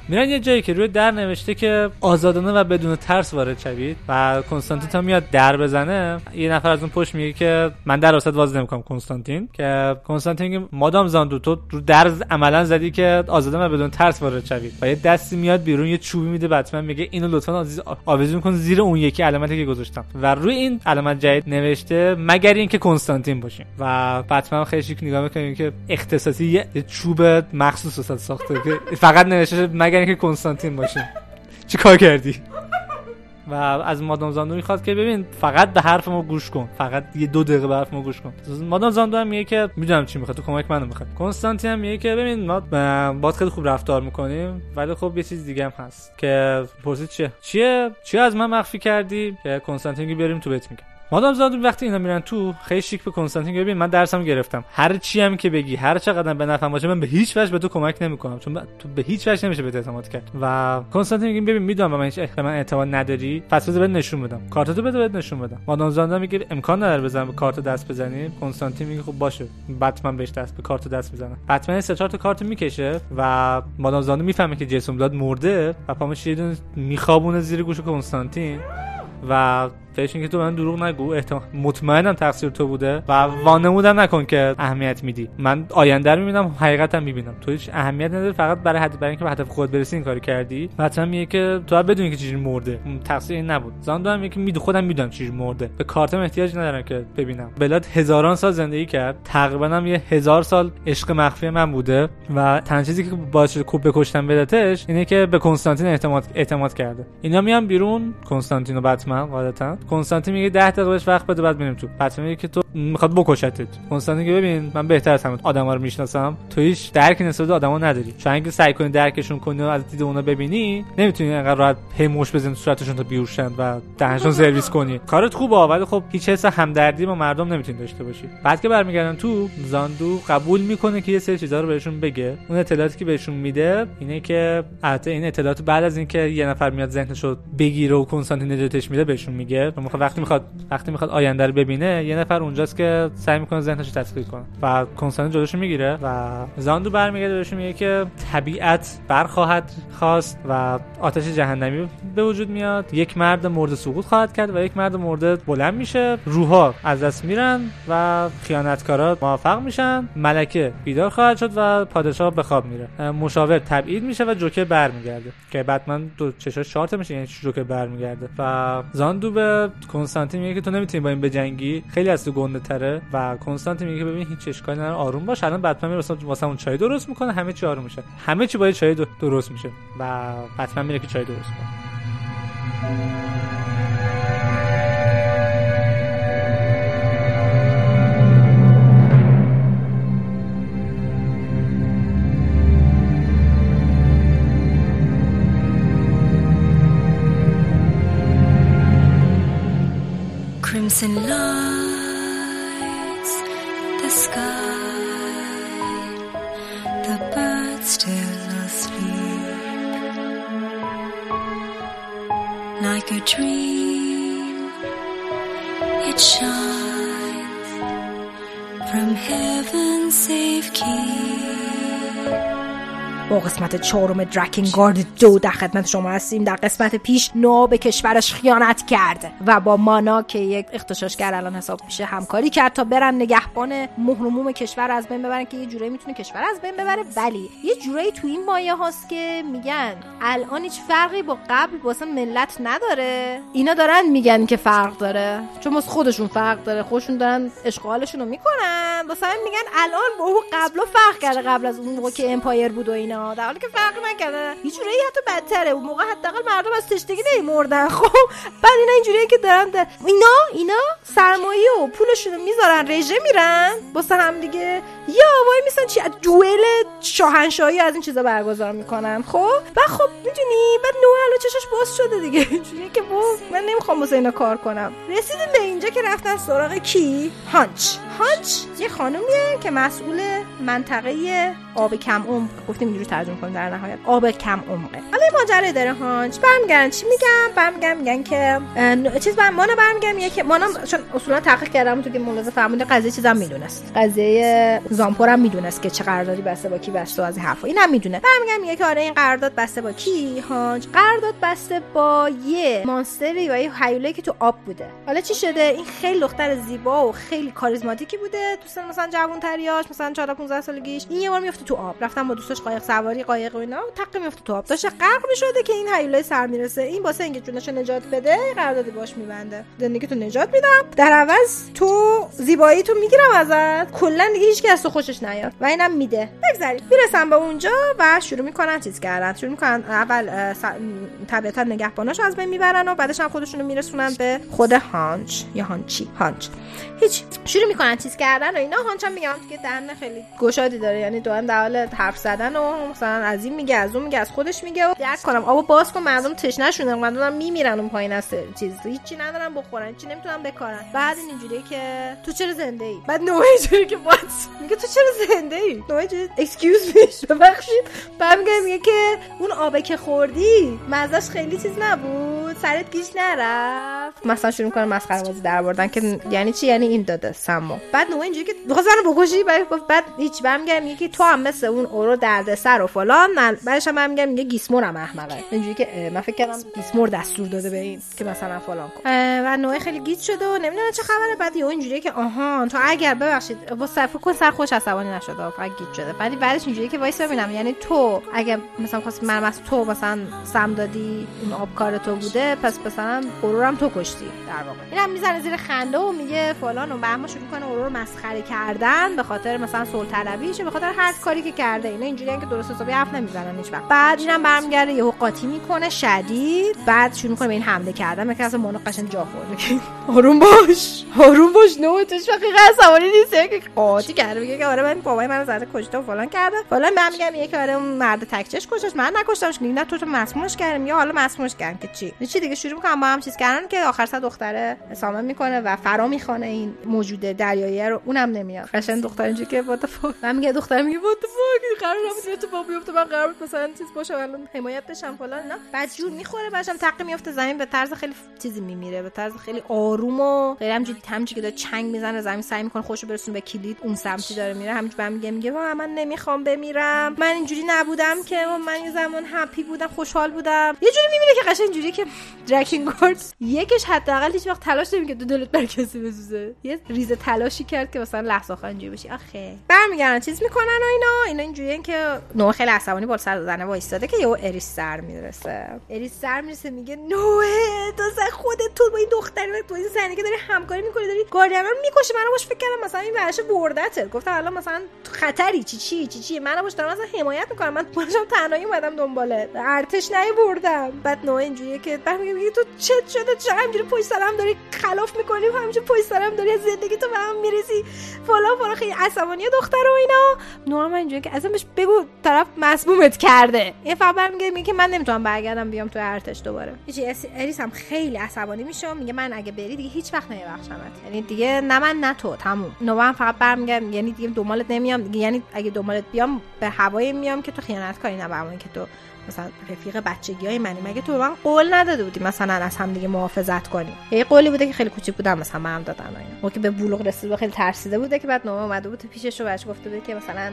میرن یه جایی که روی در نوشته که آزادانه و بدون ترس وارد شوید و کنستانتین تا میاد در بزنه. یه نفر از اون پشت میگه که من در وسط واز نمی‌کنم کنستانتین. که کنستانتین میگه مادام زاندو تو رو در عملا زدی که آزادانه و بدون ترس وارد شوید. و یه دستی میاد بیرون یه چوبی میده بتمن میگه اینو لطفا آویزون کن زیر اون یکی علامتی که گذاشتم. و روی این علامت جدید نوشته مگر اینکه کنستانتین باشیم. و بتمن خیلی نگاه می‌کنه که اختصاصی یه چوب مخصوص ساخته فقط نوشته مگر اینکه کنستانتین باشیم چی کار کردی؟ و از مادام زاندو می‌خواد که ببین فقط به حرف ما گوش کن. فقط یه دو دقیقه به حرف ما گوش کن. مادام زاندو هم میگه که می‌دونم چی می‌خواد تو کمک منو می‌خواد. کنستانتین هم میگه که ببین ما با خیلی خوب رفتار می‌کنیم ولی خب یه چیز دیگه هم هست که پرسید چیه؟ چیه؟ چی از من مخفی کردی؟ که کنستانتین بریم تو بهت میگه مادام زادو وقتی اینا میرن تو خیلی شیک به کنستانتین ببین من درسم گرفتم. هر چی هم که بگی هر چقدر به نفعم باشه من به هیچ وجه به تو کمک نمی‌کنم. چون تو به هیچ وجه نمیشه به اعتماد کرد. و کنستانتین میگه ببین می‌دونم به من هیچ من اعتماد نداری. پس بده نشون بدم. کارتتو بده بهت نشون بدم. مادام زادو میگه امکان نداره بزنم به کارت دست بزنی. کنستانتین میگه خب باشه. بتمن بهش دست به کارت دست می‌زنه بتمن سه چهار تا کارت می‌کشه و مادام زادو می‌فهمه که جیسون داد مرده و پامش یه میخوابونه زیر گوش کنستانتین و بهش که تو من دروغ نگو. احتمال مطمئنم تقصیر تو بوده و وانمودم نکن که اهمیت میدی. من آینده رو می‌بینم حقیقتا می‌بینم. تو هیچ اهمیت نداره فقط برای حد برای اینکه به هدف خود برسی این کاری کردی. مثلا میگه که تو بدونی که چیزی مرده. تقصیر این نبود. زاندو هم میگه میدو خودم می‌دونم چیزی مرده. به کارتم احتیاج ندارم که ببینم. بلاد هزاران سال زندگی کرد. تقریبا هم یه هزار سال عشق مخفی من بوده و تنها چیزی که باعث شده کوب بکشتن بدتش اینه که به کنستانتین اعتماد اعتماد کرده. اینا میان بیرون. کنستانتین و بتمن غالبا کنستانتین میگه 10 دقیقه بهش وقت بده بعد میریم تو. بتمن میگه که تو می‌خواد بکشتت. کنستانتین میگه ببین من بهتر از همه آدما رو می‌شناسم. تو هیچ درک نسبت به آدما نداری. چون اگه سعی کنی درکشون کنی و از دید اونا ببینی نمی‌تونی انقدر راحت پی موش بزنی تو صورتشون تا بیوشن و دهنشون سرویس کنی. کارت خوبه ولی خب هیچ حس همدردی با مردم نمی‌تونی داشته باشی. بعد که برمیگردن تو زاندو قبول می‌کنه که یه سری چیزا رو بهشون بگه. اون اطلاعاتی که بهشون میده اینه که البته این اطلاعات بعد از اینکه یه نفر میاد ذهنشو بگیره و کنستانتین نجاتش میده بهشون میگه. وقتی می‌خواد وقتی می‌خواد آینده رو ببینه یه نفر اونجاست که سعی می‌کنه ذهنش رو تسخیر کنه و کنسانت جلوش می‌گیره و زاندو برمیگرده بهش میگه که طبیعت برخواهد خواست و آتش جهنمی به وجود میاد. یک مرد مورد سقوط خواهد کرد و یک مرد مورد بلند میشه. روحا از دست میرن و خیانتکارا موفق میشن. ملکه بیدار خواهد شد و پادشاه به خواب میره. مشاور تبعید میشه و جوکر برمیگرده. که بعد دو چشاش شارت میشه یعنی جوکر برمیگرده. و زاندو کنستانتین میگه که تو نمی‌تونی با این بجنگی. خیلی از تو گنده تره. و کنستانتین میگه ببین هیچ اشکالی نداره. آروم باش. الان بتمن میره واسه اون چای درست می‌کنه. همه چی آروم میشه. همه چی با چای درست میشه. و بتمن میره که چای درست کنه.
Dancing lights the sky, the birds still asleep, like a dream.
با قسمت چهارم درکینگارد دو در خدمت شما هستیم. در قسمت پیش نو به کشورش خیانت کرد و با مانا که یک اختشاشگر الان حساب میشه همکاری کرد تا برن نگهبان مهرموم کشور از بین ببرن که یه جورایی می‌تونه کشور از بین ببره. ولی یه جورایی تو این مایه هاست که میگن الان هیچ فرقی با قبل واسه ملت نداره. اینا دارن میگن که فرق داره. چون واسه خودشون فرق داره. خودشون دارن اشغالشون رو می‌کنن. واسه میگن الان با اون قبلا فرق کرده قبل از اون موقع که امپایر بود و اینا. در حالی که فرق نکرده. یه جوری حتی بدتره. اون موقع حداقل مردم از تشنگی نمیمردن خب بعد اینا اینجوریه که دارن ده. اینا اینا سرمایه و پولشون می‌ذارن رژه میرن. واسه هم دیگه یا وای میسن چی دوئل شاهنشاهی از این چیزا برگزار می‌کنن. خب و خب می‌دونی بعد نو الان چشش باز شده دیگه. اینجوریه که من نمی‌خوام واسه اینا کار کنم. رسیدیم به اینجا که رفتن سراغ کی؟ هانچ. هانچ یه خانومیه که مسئول منطقه آب کم عمق گفتیم اینجوری ترجمه کنیم در نهایت. آب کم عمقه. حالا ماجرا داره هانچ برمیگردن؟ چی میگم برمیگردن میگن که چیز من مانا برمیگردن میگه که مانا چون اصولا تحقیق کردم تو که ملاحظه فرموده قضیه چیزام می‌دونست. قضیه زامپور هم می‌دونست که چه قراردادی بسته با کی بسته از حرفا. اینم می‌دونه. برمیگردن میگه که آره این قرارداد بسته با کی؟ هانچ قرارداد بسته با یه مانستری و یه هیولایی که تو آب بوده. حالا چی شده؟ این خیلی دختر زیبا و خیلی کاریزماتیکی بوده. تو سن مثلا جوان تریاش مثلا 14 15 سالگیش. این یه بار میفته تو آب. رفتن با دوستش قایق سواری قایق و اینا تق میفته تو آب. داشته غرق می‌شده که این هیولای سر می‌رسه. این واسه اینکه جونش نجات بده قراردادی باش میبنده. زندگی تو نجات میدم. در عوض تو زیبایی تو می‌گیرم ازت. کلا دیگه هیچ از تو خوشش نیاد. و اینم میده. بگذارید می‌رسن به اونجا و شروع می‌کنن چیز کردن. شروع می‌کنن اول طبیعتا نگهباناش از بین می‌برن و بعدش هم خودشونو میرسونن به خود هانچ یا هانچی. هانچ. هیچ. شروع می‌کنن چیز کردن و اینا. هانچ هم میگم که دهن خیلی گشادی داره. یعنی دو در حال حرف زدن و مثلا از این میگه از اون میگه از خودش میگه و درک کنم. آبو باز کن مردم تشنه شدن مردم میمیرن اون پایین از چیز. هیچی ندارن بخورن هیچی نمی‌تونن بکارن. بعد این اینجوریه که تو چرا زنده ای بعد نوع اینجوری که what؟ میگه تو چرا زنده ای نوع اینجوری excuse me ببخشید. بعد میگه میگه که اون آبه که خوردی مزهش خیلی چیز نبود. سرت گیج نرفت. مثلا شروع کنه مسخره بازی در آوردن که یعنی چی؟ یعنی این داده سمو. بعد نوع اینجوری که بخواست منو بکشی بعد هیچ برمیگه میگه که تو هم مثل اون اورو درد سر و فلان. من بعدش هم میگم میگه گیسمور هم احمقه. اینجوری که من فکر کردم گیسمور دستور داده به این که مثلا فلان کن و نوع خیلی گیج شده و نمی‌دونه چه خبره. بعد یه اینجوریه که آها تو اگر ببخشید با صرف کن سر خوش عصبانی نشده. فقط گیج شده. ولی بعدش اینجوریه که وایس ببینم. یعنی تو اگر مثلا خواست من تو مثلا سم دادی اون آبکار تو بوده پس مثلا غرورم تو کشتی در واقع. اینم می‌زنه زیر خنده و میگه فلان و بهما شروع کنه اورو مسخره کردن به خاطر مثلا طلبیشه به خاطر هر کاری که کرده. اینا اینجوریه که درست حسابی حرف نمی‌زنن هیچ وقت. بعد اینم برمیگرده یهو قاطی می‌کنه شدید. بعد شروع کنه به این حمله کردن. میگه اصلا مونو قشنگ جا خورده آروم باش آروم باش. نو تو شقیقه سواری نیست که قاطی کرده. میگه که آره من بابای منو زده کشته و فلان کرده. فلان من میگم آره اون مرد تکچش کشتش. من نکشتمش. نه تو تو مسمومش کردم یا حالا مسمومش کردن که چی دیگه شروع می‌کنم با هم چیز کردن که آخر سر دختره اسامه می‌کنه و فرا می‌خونه این موجود دریایی رو. اونم نمیاد. قشنگ دختر اینجوری که وات من میگه دختر میگه وات فاک قرار نبود تو باب بیفته. من قرار بود مثلا چیز باشه. الان حمایت بشم فلان نه بعد جور می‌خوره بعدم تق میفته زمین به طرز خیلی چیزی میمیره. به طرز خیلی آروم و غیر همجوری همجوری که داره چنگ می‌زنه زمین سعی می‌کنه خوشو برسونه به کلید. اون سمتی داره میره. همینجوری بهم میگه میگه من نمی‌خوام بمیرم. من اینجوری نبودم که. من یه زمان هپی بودم خوشحال بودم. یه جوری می‌بینه که قشنگ اینجوری که درکین گورد یکش حداقل هیچ وقت تلاش نمی‌کنه دو دلت بر کسی بسوزه. یه ریز تلاشی کرد که مثلا لحظه آخر اینجوری بشی آخه. برمیگردن چیز می‌کنن و اینا. اینا اینجوریه که نو خیلی عصبانی بال سر زنه وایستاده که یهو اریس سر می‌رسه. اریس سر می‌رسه میگه نوه تو خودت تو با این دختر تو این زنی که داری همکاری می‌کنی داری گاردین رو می‌کشی. منو باش فکر کردم مثلا این ورش بردته. گفتم الان مثلا خطری. چی چی چی چی؟ منو باش دارم مثلا حمایت می‌کنم. من باشم تنهایی اومدم دنباله. ارتش نهی بردم بعد نو اینجوریه که بعد میگه تو چت شده؟ چرا همینجوری پشت سرم داری خلاف می‌کنی؟ همینجوری پشت سرم داری زندگی تو به هم میریزی؟ فلان فلان خیلی عصبانی دختر و اینا. نوام اینجوری که اصلا بهش بگو طرف مسمومت کرده. یه فقط میگه که من نمی‌تونم برگردم بیام تو ارتش دوباره. هیچی اریس هم خیلی عصبانی میشه میگه من اگه بری دیگه هیچ وقت نمیبخشمت. یعنی دیگه نه من نه تو تموم. نوام فقط برمیگه یعنی دیگه دنبالت نمیام. دیگه یعنی اگه دنبالت بیام به هوای میام که تو خیانت کاری نه که تو مثلا رفیق بچگی های منی. مگه تو من قول نداده بودی مثلا از هم دیگه محافظت کنی یه قولی بوده که خیلی کوچیک بودم مثلا من دادن اینا. که به بلوغ رسید خیلی ترسیده بوده که بعد نوم اومده بود پیشش رو بهش گفته بود که مثلا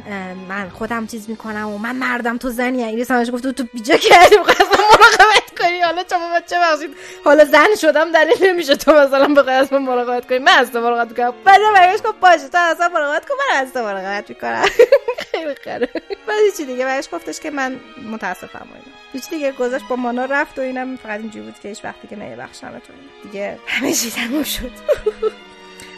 من خودم چیز می‌کنم و من مردم تو زنی یعنی سمش گفته تو بیجا کردی قسم مراقبت کنی. حالا چه بچه بخشید حالا زن شدم دلیل نمیشه تو مثلا بخوای از من مراقبت کنی. من از تو مراقبت می‌کنم. بعد برگشت گفت باشه تو اصلا مراقبت کن من از تو مراقبت می‌کنم. خیلی خره. بعد چی دیگه بهش گفتش که من متاسفم و اینا. هیچ دیگه گذاشت با مانا رفت و اینم فقط اینجوری بود که هیچ وقتی که نمیبخشمتون دیگه همه چی تموم شد.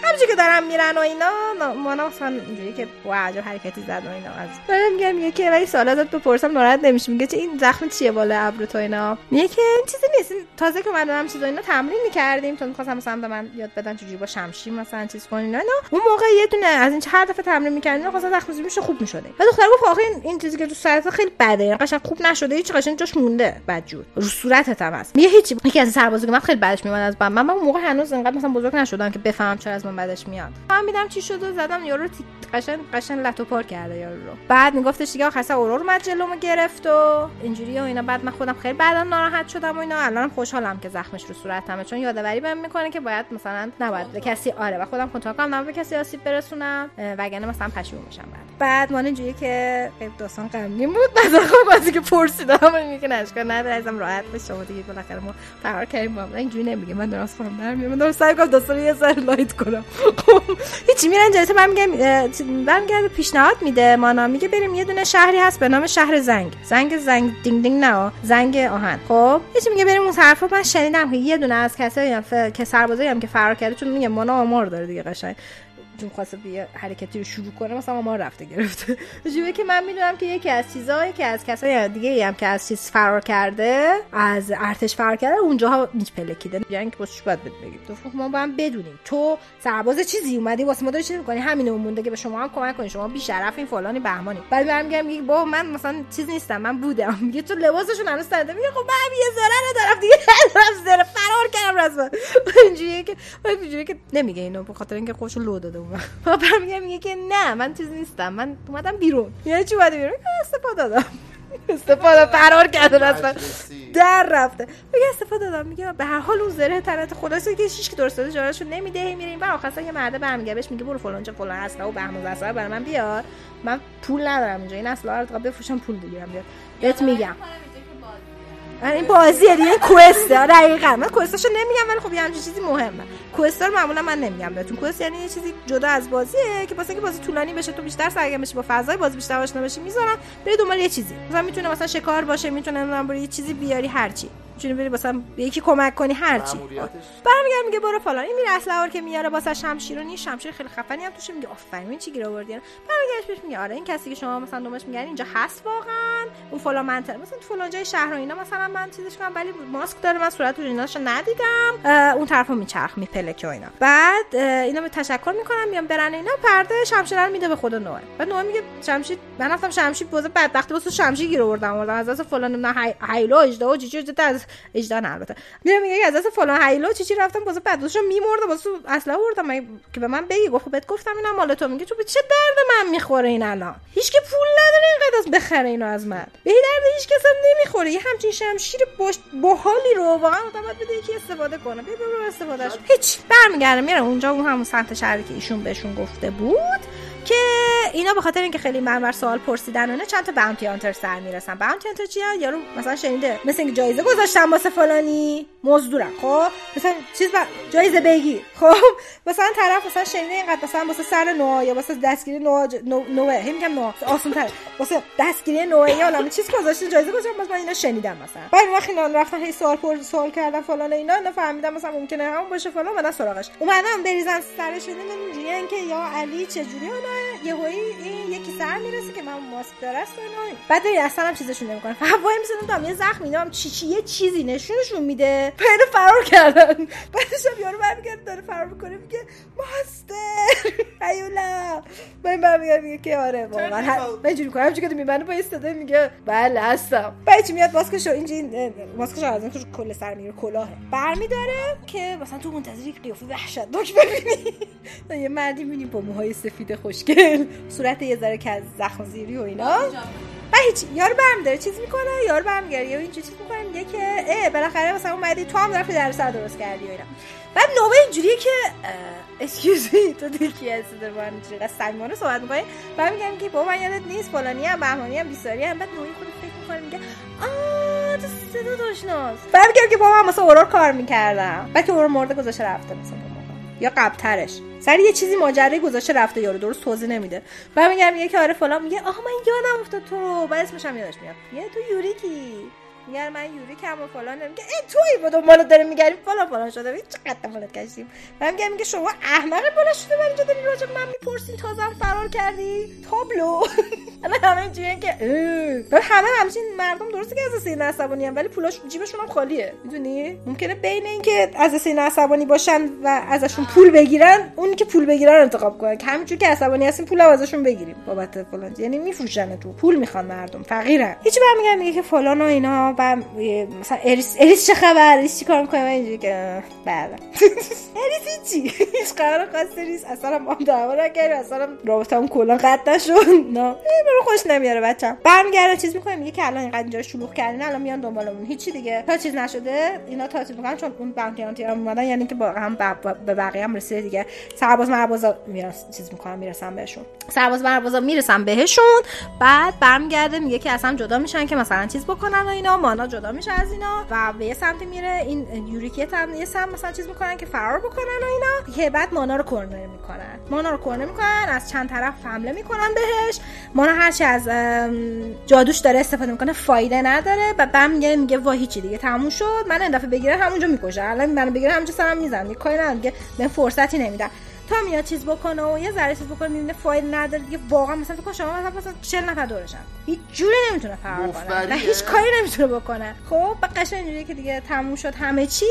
همچی که دارم میرن و اینا مانا مثلا اینجوری که وا عجب حرکتی زد و اینا. از دارم میگم میگه که ولی سوال ازت بپرسم ناراحت نمیشه میگه چه این زخم چیه بالا ابرو تو اینا؟ میگه که چیزی نیست. تازه که من هم چیزا اینا تمرین می‌کردیم. تو می‌خواستم مثلا به من یاد بدن چجوری با شمشیر مثلا چیز کنین اینا. اون موقع یه دونه از این هر دفعه تمرین می‌کردیم خواست زخم میشه خوب می‌شده بعد دختر گفت آخه این چیزی که تو سرت خیلی بده. یعنی قشنگ خوب نشده هیچ قشنگ جاش مونده. بدجور رو صورتت هم هست. میگه هیچی. یکی از سربازا من خیلی بعدش میاد از من من موقع هنوز انقدر مثلا بزرگ نشدم که بفهمم چرا از من بعدش میاد. فهمیدم چی شد و زدم یارو قشن قشن لتو پار کرده یارو رو. بعد میگفتش دیگه خاصه اورور اومد جلومو گرفت و اینجوری و اینا. بعد من خودم خیلی بعدا ناراحت شدم و اینا. الانم خوشحالم که زخمش رو صورتمه چون یادآوری بهم می‌کنه که باید مثلا نباید به کسی آره و خودم کنترل کنم نباید به کسی آسیب برسونم وگرنه مثلا پشیمون میشم بعد. بعد ما اینجوری که داستان غمگین بود. بعد خب که پرسیدم میگه نشکر نداره ازم راحت بشه شما دیگه بالاخره ما فرار کردیم با اینجوری نمیگه. من درست فهم من درست سعی کنم داستان یه ذره لایت کنم. خب، هیچی میرن جلسه من میگم برمیگرده پیشنهاد میده مانا. میگه بریم یه دونه شهری هست به نام شهر زنگ. زنگ زنگ دینگ دینگ نه زنگ آهن. خب هیچی میگه بریم اون طرفا من شنیدم که یه دونه از کسایی که سربازایی هم که فرار کرده چون میگه مانا آمار داره دیگه قشنگ. چون خواسته یه حرکتی رو شروع کنه مثلا ما رفته گرفته. جوری که من می‌دونم که یکی از چیزایی که از کسای دیگه هم که از چیز فرار کرده از ارتش فرار کرده اونجاها نیچ پلکیده. یعنی که بسش باید بگیم؟ تو ما با هم بدونیم. تو سرباز چیزی اومدی واسه ما داری چیز می‌کنی؟ همین مونده که به شما هم کمک کنی. شما بی شرف این فلانی بهمانی. بعد برم میگم با من مثلا چیز نیستم من بودم. میگه تو لباسشون هنوز سرده میگه خب من یه ذره ندارم دیگه. ندارم ذره فرار کردم رسما. اینجوریه که اینجوریه که نمیگه اینو به خاطر اینکه خوشو لو داده پاپا میگه میگه که نه من چیز نیستم. من اومدم بیرون. یعنی چی اومدی بیرون؟ استفاده دادم. استفاده فرار کرده اصلا در رفته. میگه استفاده دادم. میگه به هر حال اون زره تنت خلاصه که هیچ که درست جاراشو نمیده. میریم و آخر یه مرده برمیگه بهش میگه برو فلان چه فلان اصلا و بهمون اصلا برای من بیار. من پول ندارم اینجا. این اصلا رو بفروشم پول بگیرم بیار بهت میگم. این بازیه دیگه کوسته دقیقاً. من کوستاشو نمیگم ولی خب یه همچین چیزی مهمه. کوستا رو معمولا من نمیگم بهتون. کوست یعنی یه چیزی جدا از بازیه که واسه اینکه بازی طولانی بشه تو بیشتر سرگرم بشی با فضای بازی بیشتر آشنا بشی می‌ذارم بری دنبال یه چیزی. مثلا می‌تونه مثلا شکار باشه می‌تونه نمی‌دونم یه چیزی بیاری هرچی می‌تونی بری مثلا یکی کمک کنی هرچی برمیگرد میگه برو فلان. این میره اسلحه که میاره واسه شمشیر و نی شمشیر خیلی خفنی هم توش میگه آفرین این چی گیر آوردی؟ برمیگردش بهش میگه آره این کسی که شما مثلا دومش میگن اینجا هست واقعا. اون فلان منطقه. مثلا تو فلان جای شهر و اینا مثلا من چیزش کنم ولی ماسک داره. من صورت رو ایناشو ندیدم اون طرفو میچرخ میپلکه و اینا. بعد اینا به تشکر می‌کنم. میام برن اینا. پرده شمشیر رو میده به خود نوع بعد نوع میگه شمشیر من رفتم شمشیر بوزه بدبختی واسه شمشیر گیر آوردم. از دست فلان نه هیلو اجدا و چیزی از اجدا نه البته. میره میگه از دست فلان هیلو چی چی رفتم واسه بعدش میمرده واسه اصلا آوردم. که به من بگی؟ گفت بهت گفتم اینا مال تو. میگه تو به چه درد من می‌خوره این الان؟ هیچ که پول نداره اینقدر از بخره اینو از من. به درد هیچ کس نمی‌خوره. یه همچین شمشیر باش باحالی رو واقعا آدم باید بده یکی استفاده کنه. بیا برو استفادهش هیچ. برمیگرده میره اونجا اون همون سمت شهری که ایشون بهشون گفته بود. که اینا به خاطر اینکه خیلی منور سوال پرسیدن اونه چند تا باونتی هانتر سر می‌رسن. باونتی هانتر چیه؟ یارو مثلا شنیده مثل اینکه جایزه گذاشتن واسه فلانی مزدورن. خب؟ مثلا چیز با... جایزه بگیر. خب؟ مثلا طرف مثلا شنیده اینقدر مثلا واسه سر نوع یا واسه دستگیری نوع نو... نوع هم میگم نوع آسون تر واسه دستگیری نوع یا الان چیز گذاشته جایزه گذاشتن مثلا اینا شنیدم مثلا. بعد وقتی اینا رفتن هی سوال پر سوال کردن فلان اینا اینا فهمیدن مثلا ممکنه همون باشه فلان بعد سراغش. اومدن بریزن سرش دیدن اینجوریه که یا علی چجوری اون این یکی سر می‌رسه که من ماسک داره است اینا. بعد اصلا هم چیزشون نمی‌کنه فقط وای میسن دام یه زخم اینا هم چی چی یه چیزی نشونشون میده. پیدا فرار کردن. بعدش هم یارو برمیگرده داره فرار می‌کنه میگه ماستر هیولا من برمیگردم میگه که آره واقعا. من اینجوری کنم که میبنده با استاده میگه بله هستم. بعد چی میاد؟ ماسکشو اینجا این ماسکشو از اون کل سر می‌گیره کلاهه. برمیداره که مثلا تو منتظر یک قیافه وحشتناک ببینی. یه مردی می‌بینی با موهای سفید خوشگل صورت یه ذره که از زخم زیری و اینا. و هیچ یارو برمیداره چیز می‌کنه یارو برمیگره یا اینجوری چیز می‌کنه میگه که اه بالاخره مثلا اومدی تو هم رفتی در سر درست کردی و اینا. بعد نوبه اینجوریه که اسکیوز می تو دیگه هستی داره با هم اینجوری صمیمانه صحبت می‌کنی؟ بعد میگم که بابا من یادت نیست فلانی هم بهمانی هم بیساری هم. بعد نوعی خود فکر می‌کنه میگه آه تو صدا داشناس بعد میگم که بابا من مثلا اورور کار می‌کردم. بعد که اورور مرده گذاشته رفته مثلا. یا قبلترش. سر یه چیزی ماجرای گذاشته رفته یارو درست توضیح نمیده. بعد میگم که آره فلان میگه آها من یادم افتاد تو رو. بعد اسمش هم یادش میاد. یه تو یوریکی. میگن من یوری کم و فلان میگه ای توی با دنبالت داریم میگردیم. فلان فلان شده. چقدر دنبالت کشیم من میگم میگه شما احمق بالا شده من اینجا داری راجع من می‌پرسین تازم فرار کردی. تابلو. الان همه اینجوریه که همه همچین مردم درسته که از سین عصبانی ولی پولاش جیبشون هم خالیه. می‌دونی؟ ممکنه بین اینکه از سین عصبانی باشن و ازشون پول بگیرن اون که پول بگیرن انتخاب کنن. که همینجوری که عصبانی هستیم پول ازشون بگیریم. بابت فلان یعنی میفروشن تو پول می‌خوان مردم. فقیرن. هیچ برمیگردن میگه که فلان و اینا. و مثلا اریس اریس چه خبر؟ اریس چی کار می‌کنه؟ اینجوری که بله. اریس چی هیچ قرار خاصی نیست. اصلا ما دعوا نکردیم. اصلا رابطه اون کلا قطع نشد. نه. برو خوش نمیاره بچم برمیگرده چیز می‌کنه میگه که الان اینقدر اینجا شلوغ کردین الان میان دنبالمون. هیچی دیگه. تا چیز نشده اینا تا چیز می‌کنن چون اون بانکیانتی هم اومدن یعنی که با هم به بقیه هم رسیده دیگه. سرباز مربازا میرن چیز می‌کنن می‌رسن بهشون. سرباز مربازا می‌رسن بهشون. بعد برمیگرده میگه که اصلا جدا میشن که مثلا چیز بکنن و اینا. مانا جدا میشه از اینا و به یه سمتی میره. این یوریکیت هم یه سمت مثلا چیز می‌کنن که فرار بکنن و اینا که بعد مانا رو کورنر می‌کنن. مانا رو کورنر می‌کنن از چند طرف حمله می‌کنن بهش. مانا هرچی از جادوش داره استفاده می‌کنه فایده نداره و بم میگه میگه وا هیچی دیگه تموم شد. من این دفعه بگیره همونجا می‌کشه. الان منو بگیره همونجا سرم می‌زنه. دیگه کاری نداره دیگه به فرصتی نمیدن تا میاد چیز بکنه و یه ذره چیز بکنه می‌بینه فایل نداره دیگه. واقعا مثلا فکر شما مثلا مثلا 40 نفر دورشن هیچ جوری نمی‌تونه فرار کنه. هیچ کاری نمی‌تونه بکنه. خب به قشنگ اینجوریه که دیگه تموم شد همه چی.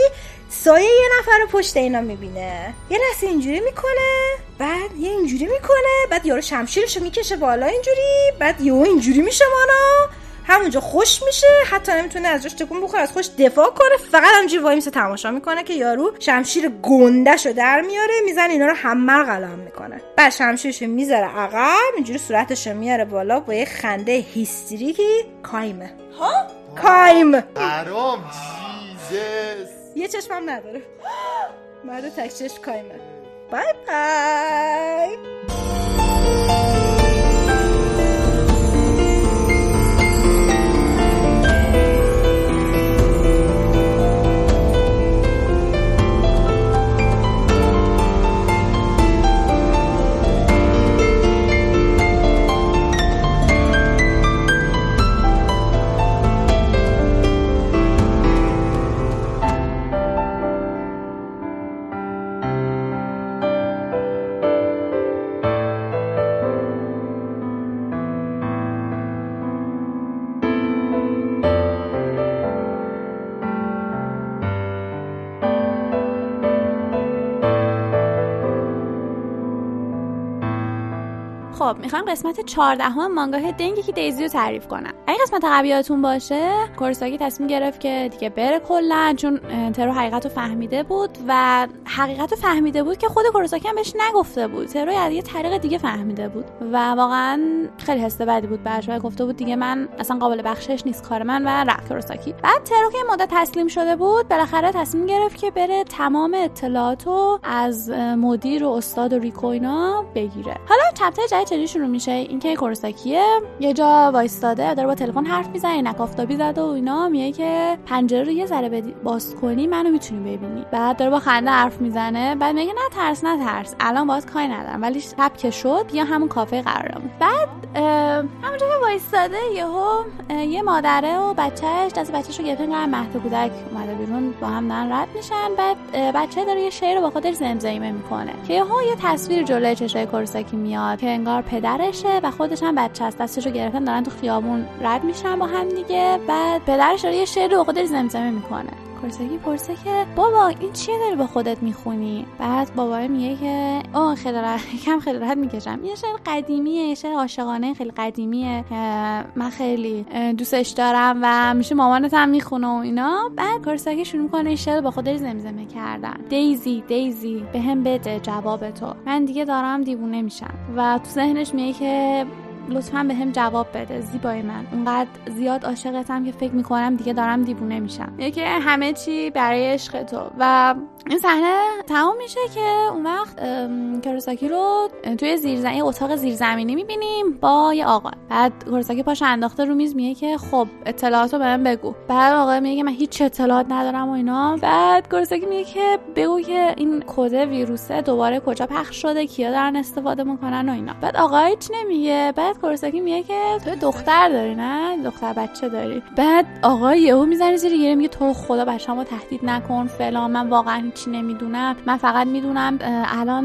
سایه یه نفر رو پشت اینا می‌بینه. یه لحظه اینجوری می‌کنه بعد یه اینجوری می‌کنه بعد یارو شمشیرشو می‌کشه بالا اینجوری بعد یهو اینجوری میشه مانا. همونجا خوش میشه حتی نمی‌تونه ازش تکون بخوره از خوش دفاع کنه. فقط همینجوری وای میسه تماشا می‌کنه که یارو شمشیر گندهشو در میاره میزن اینا رو هممر قلم می‌کنه. بعد شمشیرشو می‌ذاره عقب اینجوری صورتشو میاره بالا با یه خنده هیستریکی. کایمه. ها؟ کایم.
حرام جیزس
یه چشمم نداره. مرد تک چشم کایمه. بای بای.
خب می‌خوام قسمت 14 هم مانگاه دنگی که دیزی رو تعریف کنم. اگه قسمت قبلیاتون باشه کورساکی تصمیم گرفت که دیگه بره کلا چون ترو حقیقت رو فهمیده بود و حقیقت رو فهمیده بود که خود کورساکی هم بهش نگفته بود. ترو از یه طریق دیگه فهمیده بود و واقعا خیلی حس بدی بود براش گفته بود دیگه من اصلا قابل بخشش نیست کار من و رفت کورساکی بعد ترو که مدت تسلیم شده بود بالاخره تصمیم گرفت که بره تمام اطلاعات رو از مدیر و استاد و ریکو اینا بگیره. حالا چپتر جدید چجوری شروع میشه اینکه کورساکیه. یه جا وایستاده داره با تلفن حرف می‌زنه نکافتابی زده و اینا. میگه که پنجره رو یه ذره باز کنی منو می‌تونی ببینی. بعد داره با خنده حرف می‌زنه. بعد میگه نه ترس نه ترس. الان باز کاری ندارم. ولی شب که شد بیا همون کافه قرارمون. بعد همونجا که وایستاده یهو یه مادره و بچهش دست بچهش رو گرفته میرن مهد کودک اومده بیرون با هم دارن رد میشن. بعد بچه داره یه شعر رو با خودش زمزمه می‌کنه. که یهو یه تصویر جلوی چشای کورساکی میاد که انگار پدرشه و خودش هم بچه است. دستشو گرفتن دارن تو خیابون رد میشن با هم دیگه. بعد پدرش داره یه شعر رو خودش زمزمه می‌کنه. کورساکی پرسه که بابا این چیه داری با خودت می‌خونی؟ بعد بابا میگه که آه خیلی راحت کم خیلی راحت می‌کشم. یه شعر قدیمیه یه شعر عاشقانه خیلی قدیمیه که من خیلی دوستش دارم و میشه مامانت هم می‌خونه و اینا. بعد کورساکی شروع کنه این شعر با خودش زمزمه کردن. دیزی دیزی به هم بده جواب تو. من دیگه دارم دیوونه میشم. و تو ذهنش میگه که لطفا به هم جواب بده. زیبای من. اونقدر زیاد عاشقتم که فکر می‌کنم دیگه دارم دیوونه میشم. یکی همه چی برای عشق تو. و این صحنه تمام میشه که اون وقت کروساکی رو توی زیرزمین اتاق زیرزمینی می‌بینیم با یه آقا. بعد کروساکی پاش انداخته رو میز میگه که خب اطلاعاتو به من بگو. بعد آقا میگه که من هیچ اطلاعات ندارم و اینا. بعد کروساکی میگه که بگو که این کد ویروسه دوباره کجا پخش شده کیا دارن استفاده می‌کنن و اینا. بعد آقا هیچ نمیگه. بعد کورساکی میگه که تو دختر داری نه؟ دختر بچه داری. بعد آقا یهو می‌زنه زیر گیره میگه تو خدا بچه‌مو تهدید نکن فلان. من واقعا چی نمی‌دونم. من فقط می‌دونم الان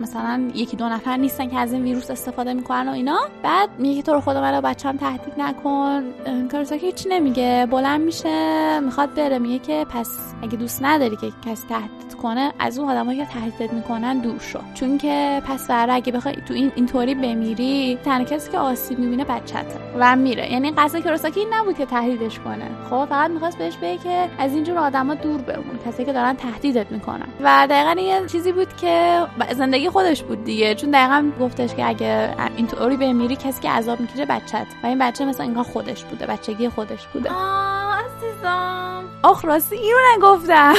مثلا یکی دو نفر نیستن که از این ویروس استفاده می‌کنن و اینا. بعد میگه تو رو خدا منو بچه‌م تهدید نکن. کورساکی هیچ نمیگه. بلند میشه می‌خواد بره. میگه که پس اگه دوست نداری که کسی تهدید کنه از اون آدمایی که تهدید می‌کنن دور شو. چون که پس فردا اگه بخوای تو این اینطوری بمیری تنها کسی که آسیب می‌بینه بچته و میره. یعنی قصد کروساکی این نبود که تهدیدش کنه. خب فقط می‌خواست بهش بگه که از اینجور آدما دور بمون کسی که دارن تهدیدت می‌کنن. و دقیقا یه چیزی بود که زندگی خودش بود دیگه. چون دقیقا گفتش که اگه اینطوری بمیری کسی که عذاب می‌کشه بچت و این بچه مثلا انگار خودش بوده بچگی خودش بوده.
آه عزیزم.
آخ راستی اینو نگفتم.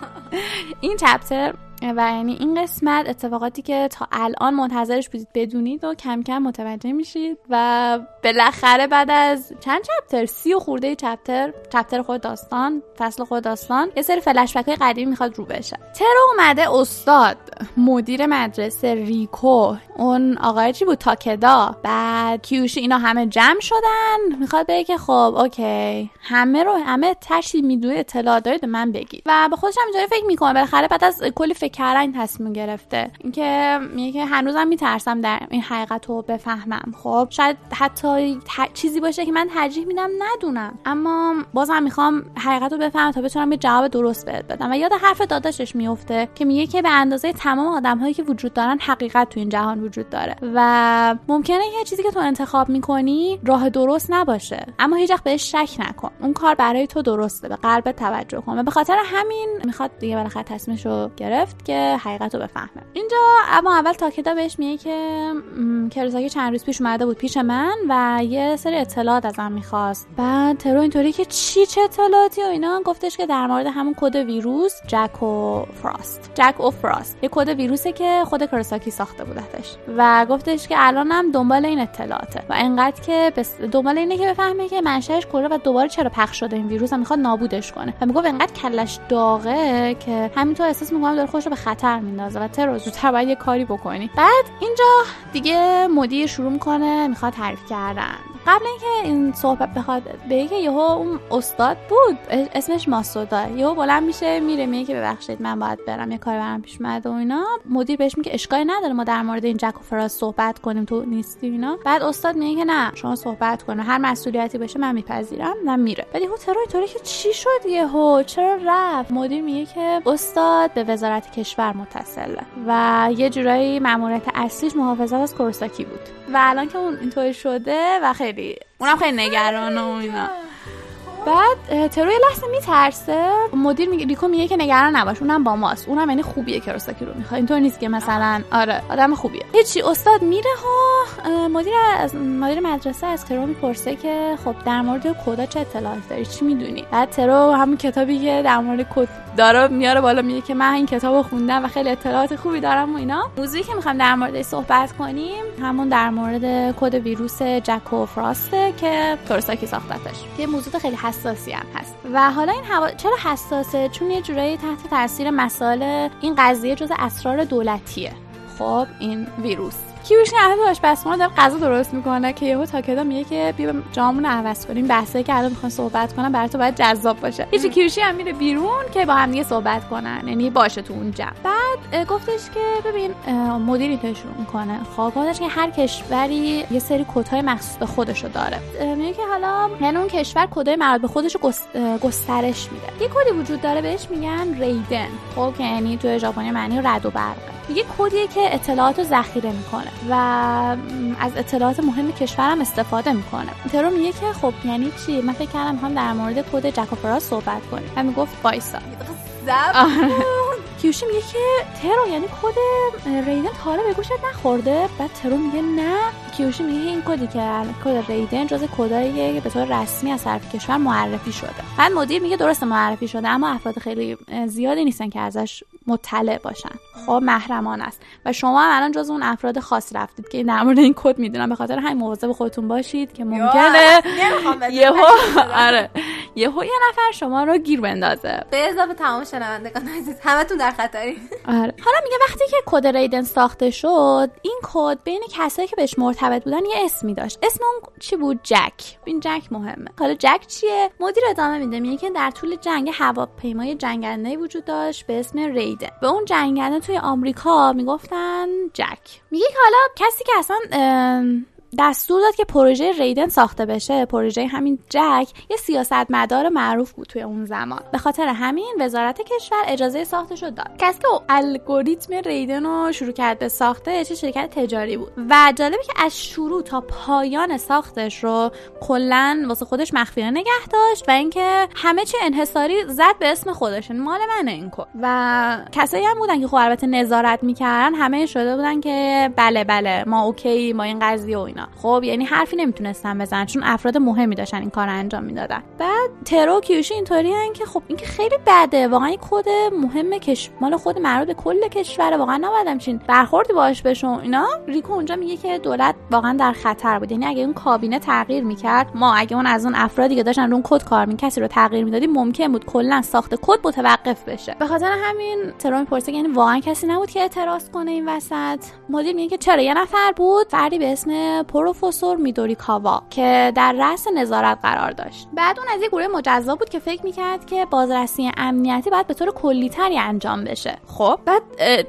این چپتر و یعنی این قسمت اتفاقاتی که تا الان منتظرش بودید بدونید و کم کم متوجه میشید و بالاخره بعد از چند چپتر سی و خورده چپتر چپتر خود داستان فصل خود داستان یه سری فلش های قدیمی می‌خواد رو بشه. ترو اومده استاد مدیر مدرسه ریکو. اون آقای چی بود؟ تاکدا. بعد کیوشی اینا همه جمع شدن. می‌خواد بگه که خب اوکی. همه رو همه تشی می‌دونه اطلاع دارید من بگید. و به خودش هم فکر می‌کنه. بالاخره بعد از کلی فکر این تصمیم گرفته. اینکه میگه که هنوزم میترسم در این حقیقت رو بفهمم. خب شاید حتی چیزی باشه که من ترجیح میدم ندونم. اما بازم می‌خوام حقیقت رو بفهمم تا بتونم یه جواب درست بهت بدم. و یاد حرف داداشش میفته که میگه که به اندازه تمام آدم هایی که وجود دارن حقیقت تو این جهان وجود داره. و ممکنه یه چیزی که تو انتخاب می‌کنی راه درست نباشه. اما هیچ وقت بهش شک نکن. اون کار برای تو درسته. به قلبت توجه کن. و به خاطر همین می‌خواد دیگه بالاخره تصمیمش رو گرفت که حقیقت رو بفهمه. اینجا اما اول تاکیدا بهش میگه که کروساکی چند روز پیش اومده بود پیش من و یه سری اطلاعات ازم می‌خواست. بعد ترو اینطوری که چی چه اطلاعاتی و اینا؟ گفتش که در مورد همون کد ویروس جک و فراست. جک و فراست. یه کد ویروسه که خود کروساکی ساخته بودتش. و گفتش که الانم دنبال این اطلاعاته. و انقدر که بس دنبال اینه که بفهمه که منشأش کجا و دوباره چرا پخش شده این ویروس هم می‌خواد نابودش کنه. و می‌گفت انقدر کلش داغه که همینطور احساس می‌کنم داره خودش رو به خطر میندازه. و ترو زودتر باید یه کاری بکنی. بعد اینجا دیگه مدیر شروع می‌کنه می‌خواد تعریف کردن قبل اینکه این صحبت بخواد بگه که یهو اون استاد بود اسمش ماسودا. یهو بلند میشه میره میگه که ببخشید من باید برم یه کاری برام پیش اومده و اینا. مدیر بهش میگه اشکالی نداره ما در مورد این جک و فراز صحبت کنیم تو نیستی اینا. بعد استاد میگه که نه شما صحبت کنه هر مسئولیتی باشه من میپذیرم و میره. ولی یهو ترو طوری که چی شد یهو؟ چرا رفت؟ مدیر میگه که استاد به وزارت کشور متصله و یه جورایی ماموریت اصلیش محافظت از کورساکی بود. و الان که اون اینطوری شده و خیلی اونم خیلی نگران و اینا. بعد ترو یه لحظه میترسه. مدیر میگه ریکو میگه که نگران نباش اونم با ماست. اونم یعنی خوبیه کروساکی رو می‌خواد اینطور نیست که مثلا آره آدم خوبیه. هیچی استاد میره ها مدیر از مدیر مدرسه از ترو می‌پرسه که خب در مورد کدا چه اطلاعات داری؟ چی می‌دونی؟ بعد ترو همون کتابی که در مورد کد داره میاره بالا میگه که من این کتابو خوندم و خیلی اطلاعات خوبی دارم و اینا. موضوعی که می‌خوام در موردش صحبت کنیم همون در مورد کد ویروس جکو فراسته که کروساکی ساختتش. که موضوع خیلی حساسی هم هست. و حالا این هوا... چرا حساسه؟ چون یه جورایی تحت تاثیر مسائل این قضیه جز اسرار دولتیه. خب این ویروس. کیوشی الان آشپزخونه داره غذا درست می‌کنه که یهو تاکدا میگه که بیا جامون عوض کنیم. بحثی که الان می‌خوان صحبت کنم برای تو باید جذاب باشه. هیچ کیوشی هم میره بیرون که با هم دیگه صحبت کنن. یعنی باشه تو اون جمع. بعد گفتش که ببین مدیری تشون می‌کنه. خب گفتش که هر کشوری یه سری کدهای مخصوص به خودشو داره. میگه که حالا یعنی اون کشور کدای مربوط به خودش رو گس- اه، گسترش میده. یه کدی وجود داره بهش میگن ریدن. خب که یعنی تو ژاپنی معنی رد و برقه یه کدیه که اطلاعات رو ذخیره می‌کنه و از اطلاعات مهم کشورم استفاده می‌کنه. ترو میگه که خب یعنی چی؟ من فکر کردم هم در مورد کد جکوفراس صحبت کنیم. و می‌گفت وایسا. کیوشی میگه که ترو یعنی کد ریدن تا حالا به گوشت نخورده. بعد ترو میگه نه. کیوشی میگه این کدی که کد ریدن جز کداییه که به طور رسمی از طرف کشور معرفی شده. بعد مدیر میگه درسته معرفی شده اما افراد خیلی زیادی نیستن که ازش مطلع باشن. خب محرمان است. و شما هم الان جز اون افراد خاص رفتید که در مورد این کد می‌دونم. به خاطر همین مواظب خودتون باشید که ممکنه یهو آره. یهو یه نفر شما رو گیر بندازه.
به اضافه تمام شنوندگان عزیز همتون در خطری.
آره. حالا میگه وقتی که کد ریدن ساخته شد این کد بین کسایی که بهش مرتبط بودن یه اسمی داشت. اسم اون چی بود؟ جک. این جک مهمه. حالا جک چیه؟ مدیر ادامه میده. میگه که در طول جنگ هواپیمای جنگنده وجود داشت به اسم ریدن به اون جنگنده توی آمریکا می‌گفتن جک. میگه که حالا کسی که اصلا دستور داد که پروژه ریدن ساخته بشه. پروژه همین جک یه سیاستمدار معروف بود توی اون زمان. به خاطر همین وزارت کشور اجازه ساختش رو داد. کسی که الگوریتم ریدن رو شروع کرد به ساخته چه شرکت تجاری بود. و جالبه که از شروع تا پایان ساختش رو کلا واسه خودش مخفیانه نگه داشت و اینکه همه چی انحصاری زد به اسم خودش. مال منه این کد و کسایی هم بودن که خب البته نظارت می‌کردن همه شده بودن که بله بله ما اوکی ما این قضیه و اینا. خب یعنی حرفی نمی‌تونستن بزنن چون افراد مهمی داشتن این کار انجام می‌دادن. بعد ترو کیوشی اینطوری که خب این که خیلی بده واقعا این کد مهم کش مال خود مربوط کل کشور واقعا نباید همچین برخوردی باش بشه و اینا؟ ریکو اونجا میگه که دولت واقعا در خطر بود. یعنی اگه اون کابینه تغییر می‌کرد ما اگه اون از اون افرادی که داشتن اون کد کار می‌کرد کسی رو تغییر می‌دادیم ممکن بود کلا ساخت کد متوقف بشه. به خاطر همین ترو می‌پرسه یعنی واقعا کسی نبود که اعتراض کنه این وسط. مدیر میگه که چرا؟ یه نفر بود فردی به اسم پروفسور میدوری کاوا که در رأس نظارت قرار داشت. بعد اون از یه گروه مجزا بود که فکر می‌کرد که بازرسی امنیتی باید به طور کلیتری انجام بشه. خب. بعد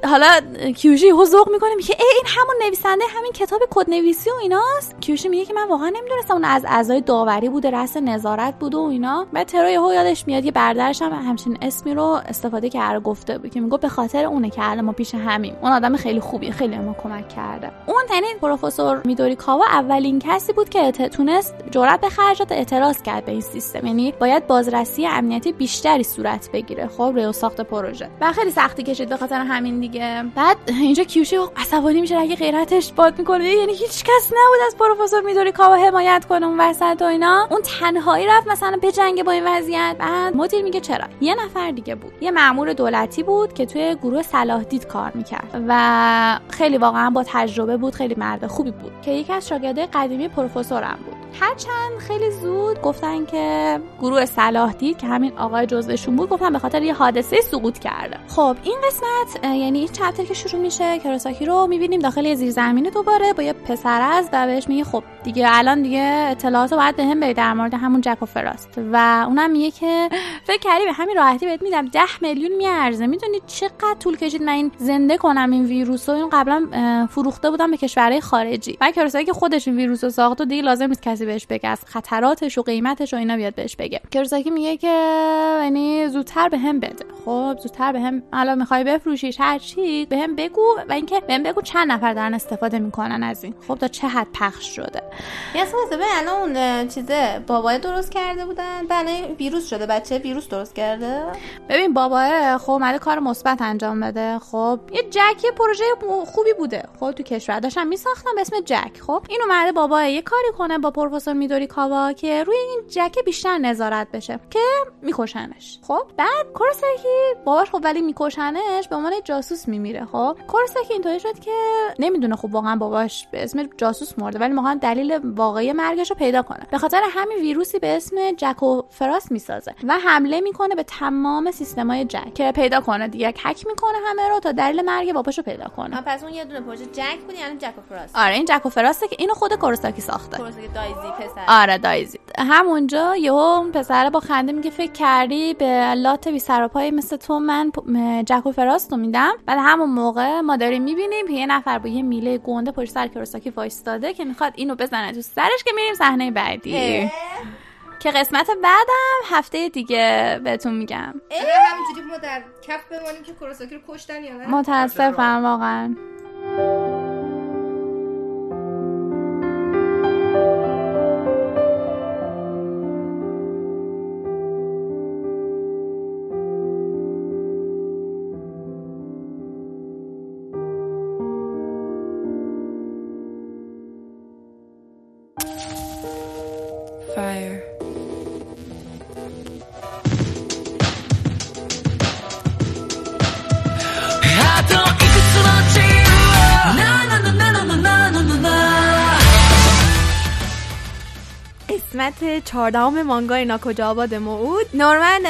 حالا کیوشی هو ذوق می‌کنه میگه ای این همون نویسنده همین کتاب کد نویسی و ایناست؟ کیوشی میگه که من واقعا نمی‌دونستم اون از اعضای داوری بوده رأس نظارت بوده و اینا. بعد ترو یهو یادش میاد یه برادرش هم همچین اسمی رو استفاده کرده گفته بود که میگه به خاطر اونه که الان ما پیش همیم. اون آدم خیلی خوبیه خیلی ما کمک کرده. اون یعنی پروفسور میدوری کاوا اولین کسی بود که تونست جرأت به خرج داد اعتراض کرد به این سیستم. یعنی باید بازرسی امنیتی بیشتری صورت بگیره خب؟ روی ساخت پروژه. و خیلی سختی کشید به خاطر همین دیگه. بعد اینجا کیوشی عصبانی میشه اگه غیرتش باد می‌کنه. یعنی هیچ کس نبود از پروفسور میدوری کاوا حمایت کنه اون وسط و اینا. اون تنهایی رفت مثلا به جنگ با این وضعیت. بعد مدیر میگه چرا؟ یه نفر دیگه بود. یه مأمور دولتی بود که توی گروه صلاح دید کار می‌کرد. و خیلی واقعا با تجربه بود خیلی مرد خوبی بود. که یکی از شاگردای قدیمی پروفسورم بود. هرچند خیلی زود گفتن که گروه صلاح دید که همین آقای جزوشون بود گفتن به خاطر یه حادثه سقوط کرده. خب این قسمت یعنی این چپتر که شروع میشه کراساکی رو می‌بینیم داخل یه زیرزمینی دوباره با یه پسر است و بهش میگه خب دیگه الان دیگه اطلاعات باید بهم بدی در مورد همون جک و فراست. و اونم میگه که فکر کردی به همین راحتی بهت میدم 10 میلیون میارزه. می‌دونی چقدر طول کشید من این زنده کنم این ویروس رو؟ این قبلا فروخته بودم به کشورهای خارجی. و کراساکی که خودش این ویروس رو ساخت و دیگه لازم نیست کسی بهش بگه. از خطراتش و قیمتش و اینا بیاد بهش بگه کراساکی میگه که یعنی زودتر به هم بده. خب زودتر به هم الان می‌خوای بفروشیش هر چی به هم بگو و اینکه به هم بگو چند نفر دارن استفاده می‌کنن از این. خب تا چه حد پخش شده؟
یه به الان چیزه بابای درست کرده بودن. بله ویروس شده بچه ویروس درست کرده؟
ببین بابا خب اومده کار مثبت انجام بده. خب یه جک یه پروژه خوبی بوده. خب تو کشور. داشتن میساختن به اسم جک. خب این اومده بابا یه کاری کنه با پروفسور میدوری کاوا که روی این جک بیشتر نظارت بشه که میکشنش. خب بعد کورساکی باباش خب ولی میکشنش به عنوان جاسوس میمیره. خب کورساکی اینطوری شد که نمی‌دونه خب واقعا باباش به اسم جاسوس مرده ولی واقعا دلیل واقعی مرگش رو پیدا کنه. به خاطر همین ویروسی به اسم جکو فراس می‌سازه و حمله می‌کنه به تمام سیستمای جک که پیدا کنه دیگه. هک می‌کنه همه رو تا دلیل مرگ باباشو پیدا کنه.
پس اون یه دونه پروژه جک بود یعنی جک و فراست
آره این جک و فراسته که اینو خود کورساکی ساخته.
پروژه دایزی پسر.
آره دایزی. همونجا یهو پسر با خنده میگه فکر کردی به لات بی سر و پای مثل تو من جک و فراست رو میدم. بعد همون موقع ما داریم می‌بینیم که یه نفر با یه میله گنده پشت سر کورساکی وایستاده که می‌خواد اینو بزنه تو سرش که میریم صحنه بعدی. که قسمت بعدم هفته دیگه بهتون میگم.
همینجوری ما در کف بمانیم که کوراساکی رو کشتن یا نه؟
متاسفم واقعا.
چهاردهم مانگا اینا کجا آباد موعود. نورمن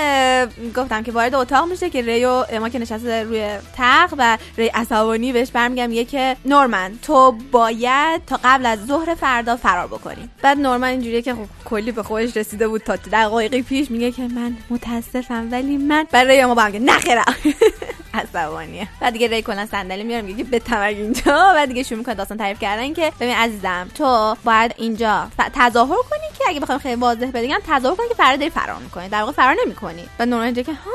گفتم که وارد اتاق میشه که ریو اما که نشسته روی تخت و ری عصبانی بهش برمیگم میگه که نورمن تو باید تا قبل از ظهر فردا فرار بکنی. بعد نورمن اینجوریه که خب کلی به خودش رسیده بود تا دقایقی پیش میگه که من متاسفم ولی من برای ری اما برمیگه نخیرم. عصبانیه. بعد دیگه ری کلا صندلی میاره میگه که بتمرگ اینجا. بعد دیگه شروع می‌کنه داستان تعریف کردن که ببین عزیزم تو باید اینجا تظاهر کنی که اگه بخوام خیلی واضح بگم تظاهر کنی که فردا داری فرار می‌کنی. در واقع فرار نمی‌کنی. و نورمن اینجا که ها؟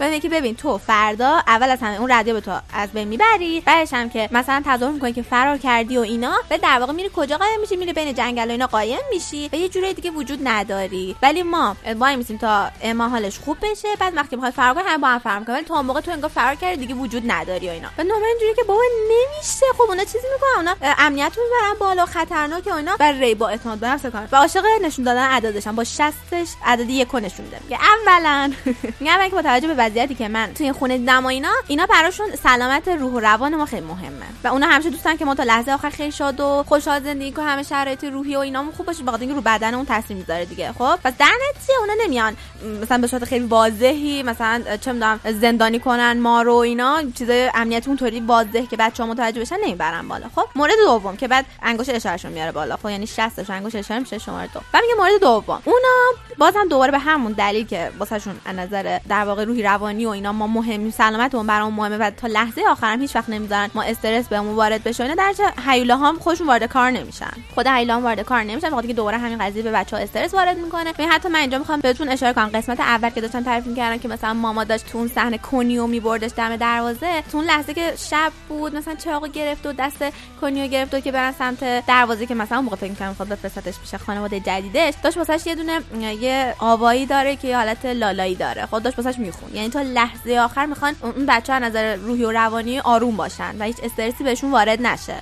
میگه که ببین تو فردا اول از همه اون رادیو به تو از بین می‌بری بعدش هم که مثلا تظاهر می‌کنی که فرار کردی و اینا و در واقع میری کجا قایم میشی؟ میری بین جنگل و اینا قایم میشی و یه جوری دیگه وجود نداری. ولی ما وای میسیم تا اما حالش خوب بشه بعد وقتی می‌خوای فرار کنی هم با هم فرار می‌کنی ولی اون موقع تو انگار فرار کردی دیگه وجود نداری و اینا. و نورمن اینجوری که بابا نمیشه. خب اونا چیزی می‌کنن؟ اونا امنیت می‌برن بالا خطرناک و اینا. و ری با اعتماد به نفس کار. و عاشق نشون دادن عددشم با شستش عدد یک نشون میده. که اولا. میگم که با به وضعیتی که من توی خونه دیدم و اینا اینا براشون سلامت روح و روان ما خیلی مهمه. و اونا همیشه دوستن که ما تا لحظه آخر خیلی شاد و خوشحال زندگی کنیم همه شرایط روحی و اینامون خوب باشه بخاطر اینکه رو بدن اون تاثیر می‌ذاره دیگه. خب؟ پس در نتیجه اونا نمیان مثلا به صورت خیلی واضحی مثلا چه می‌دونم زندانی کنن ما رو اینا چیزای امنیتی اونطوری واضح که بچه‌ها متوجه بشن نمی‌برن بالا. خب؟ مورد دوم که بعد انگشت اشارهشون میاره بالا. خب؟ یعنی 60 انگشت اشاره میشه شماره دو. و میگه مورد دوم. اونا بازم دوباره به همون دلیل که واسهشون از نظر در واقع روحی روانی و اینا ما مهمیم سلامتمون برامون مهمه و تا لحظه آخرم هیچ وقت نمی‌ذارن ما استرس بهمون وارد بشه. اینا درجه هیولا هم خودشون وارد کار نمیشن. خود هیولا وارد کار نمیشن بخاطر که دوباره همین قضیه به بچه ها استرس وارد می‌کنه. ببین حتی من اینجا می‌خوام بهتون اشاره کنم. قسمت اول که داشتن تعریف می‌کردن که مثلا ماما داشت تو اون صحنه کنیو میبردش دم دروازه. تو اون لحظه که شب بود مثلا چاقو گرفت و دست کنیو گرفت و که برن سمت دروازه که مثلا اون موقع فکر می‌کردم می‌خواد بفرستش پیش خانواده جدیدش. داشت واسش یه دونه یه آوایی داره که حالت لالایی داره. خود داشت واسش یعنی تا لحظه آخر می‌خوان اون بچه ها نظر روحی و روانی آروم باشن و هیچ استرسی بهشون وارد نشه.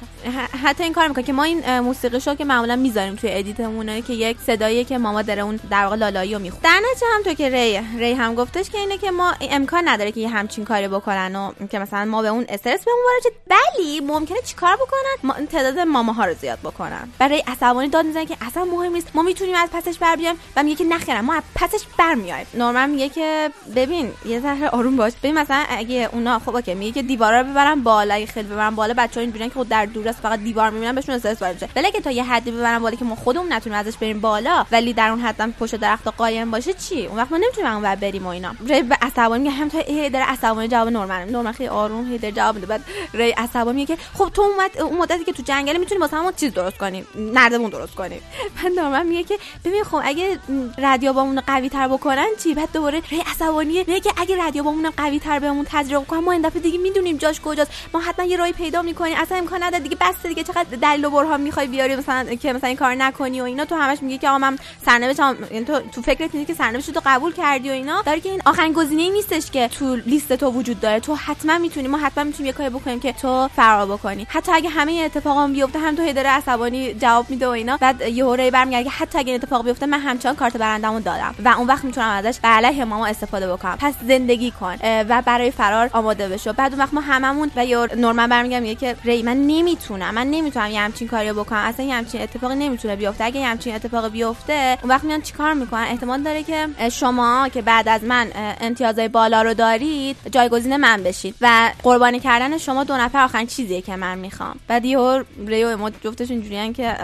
حتی این کار می‌کنه که ما این موسیقی شو که معمولا می‌ذاریم توی ادیتمونه که یک صدایی که ماما داره اون در واقع لالایی رو می‌خونه. در نتیجه هم تو که ری ری هم گفتش که اینه که ما امکان نداره که یه همچین کاری بکنن و که مثلا ما به اون استرس بهمون وارد. ولی ممکنه چیکار بکنن؟ ما تعداد ماماها رو زیاد بکنن. برای عصبانی داد می‌زنه که اصلا مهم نیست. ما می‌تونیم از پسش بر بیایم. و میگه که نخیرم ما از پسش برمیایم نورمن میگه که ببین یه ذره آروم باش. ببین مثلا اگه اونا خب اوکی میگه که دیوارا رو ببرن بالا اگه خیلی ببرن بالا بچه‌ها اینجوریان که خود در دور است فقط دیوار می‌بینن بهشون استرس وارد میشه. ولی تا یه حدی ببرن بالا که ما خودمون نتونیم ازش بریم بالا ولی در اون حد هم پشت درخت قایم باشه چی؟ اون وقت ما نمی‌تونیم ور بریم و اینا. ری عصبانی میگه هم تا هی داره عصبانی جواب نورمن نورمن خیلی آروم هی داره جواب میده. بعد ری عصبانی میگه که خب تو اومد اون مدتی که تو جنگل می‌تونی واسه همون چیز درست کنی نردبون درست کنی بعد نورمن میگه که ببین خب اگه رادیو بامون قوی تر بکنن چی؟ بعد دوباره ری عصبانیه میگه که اگه رادیو بامون قوی تر بهمون تزریق کنن ما این دفعه دیگه می‌دونیم جاش کجاست. ما حتما یه راهی پیدا می‌کنیم. اصلا امکان نداره دیگه بس دیگه. چقدر دلیل و برهان می‌خوای بیاری مثلا که مثلا این کار نکنی و اینا. تو همش میگی که آقا من سرنوشتم یعنی تو تو فکرت نیست که سرنوشت تو قبول کردی و اینا. داره که این آخرین گزینه نیستش که تو لیست تو وجود داره. تو حتما می‌تونی ما حتما می‌تونیم یه کاری بکنیم که تو فرار بکنی. حتی اگه همه اتفاقا بیفته هم تو هدره عصبانی جواب میده و اینا. بعد یه هوره برمیگرده حتی اگه اتفاق بیفته من همچنان کارت برندمو دادم و اون وقت می‌تونم ازش به علیه ماما استفاده بکنم. پس زندگی کن و برای فرار آماده بشو. بعد اون وقت ما هممون و یا نورمن برمیگم میگه که ری من نمی‌تونم من نمی‌تونم یه همچین کاری بکنم. اصلا یه همچین اتفاقی نمی‌تونه بیفته. اگه یه همچین اتفاقی بیفته اون وقت میان چیکار می‌کنن؟ احتمال داره که شما که بعد از من امتیازهای بالا رو دارید جایگزین من بشید. و قربانی کردن شما دو نفر آخرین چیزیه که من می‌خوام. بعد یه ریو ما جفتشون جوریان که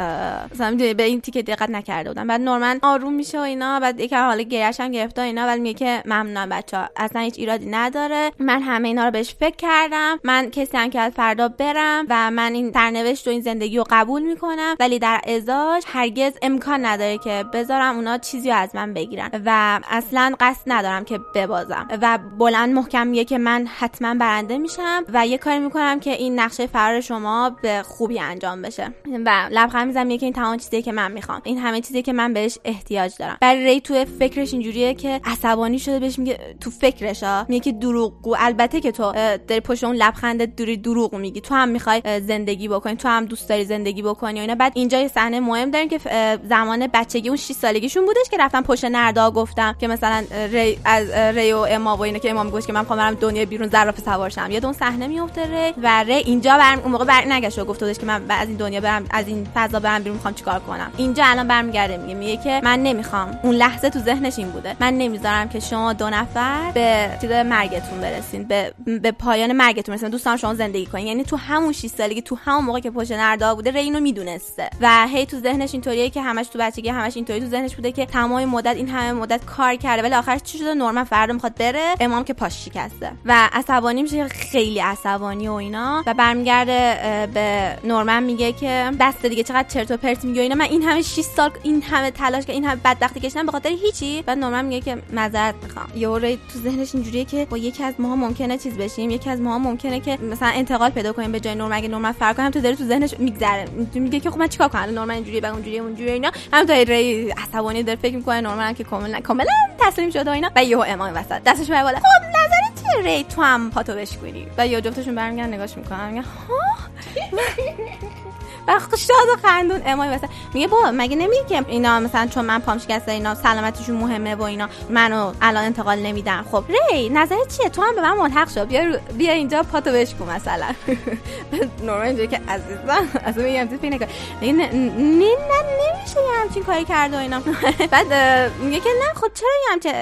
مثلا به این تیکه دقت نکرده بودن. بعد نورمن آروم میشه و اینا بعد یکم حالا گریش هم گرفته اینا بعد میگه که ممنونم بچه اصلا هیچ ایرادی نداره. من همه اینا رو بهش فکر کردم. من کسی هم که از فردا برم و من این سرنوشت و این زندگی رو قبول می‌کنم. ولی در ازاش هرگز امکان نداره که بذارم اونا چیزی از من بگیرن. و اصلا قصد ندارم که ببازم. و بلند محکم میگه که من حتما برنده میشم و یه کاری می‌کنم که این نقشه فرار شما به خوبی انجام بشه. و لبخند می‌زنم میگه که این تمام چیزی که من می‌خوام. این همه چیزی که من بهش احتیاج دارم. برای ری تو فکرش اینجوریه که عصبانی شده بهش میگه تو فکرش ها میگه که دروغگو. البته که تو داری پشت اون لبخند دوری دروغ میگی. تو هم می‌خوای زندگی بکنی تو هم دوست داری زندگی بکنی و اینا. بعد اینجا یه صحنه مهم داریم که زمان بچگی اون 6 سالگیشون بودش که رفتن پشت نردا گفتم که مثلا ری از ری و اما و اینا که امام گفت که من می‌خوام برم دنیای بیرون زرافه سوار شم. یاد اون صحنه میفته ری و ری اینجا برم اون موقع بر و گفت که من از این دنیا برم از این فضا برم بیرون می‌خوام چیکار کنم. اینجا الان برمیگرده میگه میگه که من نمی‌خوام. اون لحظه تو ذهنش این بوده. من نمی‌ذارم که شما دو نفر به چیز مرگتون برسین به, به پایان مرگتون برسین. دوستان شما زندگی کنین. یعنی تو همون 6 سالگی تو همون موقع که پشت نردا بوده ری اینو می‌دونسته. و هی تو ذهنش اینطوریه که همش تو بچگی همش اینطوری تو ذهنش بوده که تمام مدت این همه مدت کار کرده. ولی آخرش چی شده؟ نورمن فردا می‌خواد بره امام که پاش شکسته. و عصبانی میشه خیلی عصبانی و اینا. و برمیگرده به نورمن میگه که بس دیگه چقدر چرت و پرت میگه اینا. من این همه 6 سال این همه تلاش که این همه بدبختی کشیدم به خاطر هیچی. بعد نورمن میگه که معذرت می‌خوام. یهو تو ذهنش اینجوریه که با یکی از ماها ممکنه چیز بشیم یکی از ماها ممکنه که مثلا انتقال پیدا کنیم به جای نورمن. اگه نورمن فرق کنم تو داره تو ذهنش میگذره. میگه که خب من چیکار کنم؟ نورمن اینجوریه بعد اونجوریه اونجوریه اینا. هم تا ری عصبانی داره فکر می‌کنه نورمن که کاملا کاملا تسلیم شده اینا. و یهو امام وسط. دستش به بالا. خب نظرت چیه ری؟ تو هم پاتو بشکنی و یا جفتشون برمیگردن نگاش می‌کنن. میگن ها؟ و شاد و خندون. امای مثلا میگه بابا مگه نمیگه که اینا مثلا چون من پام شکسته اینا سلامتیشون مهمه و اینا منو الان انتقال نمیدن. خب ری نظرت چیه؟ تو هم به من ملحق شو. بیا بیا اینجا پاتو بشکو مثلا. نورمال اینجوری که عزیزم از میگم تو فکر نکن. نه نه نمیشه یه همچین کاری کرد و اینا. بعد میگه که نه خب چرا یه همچین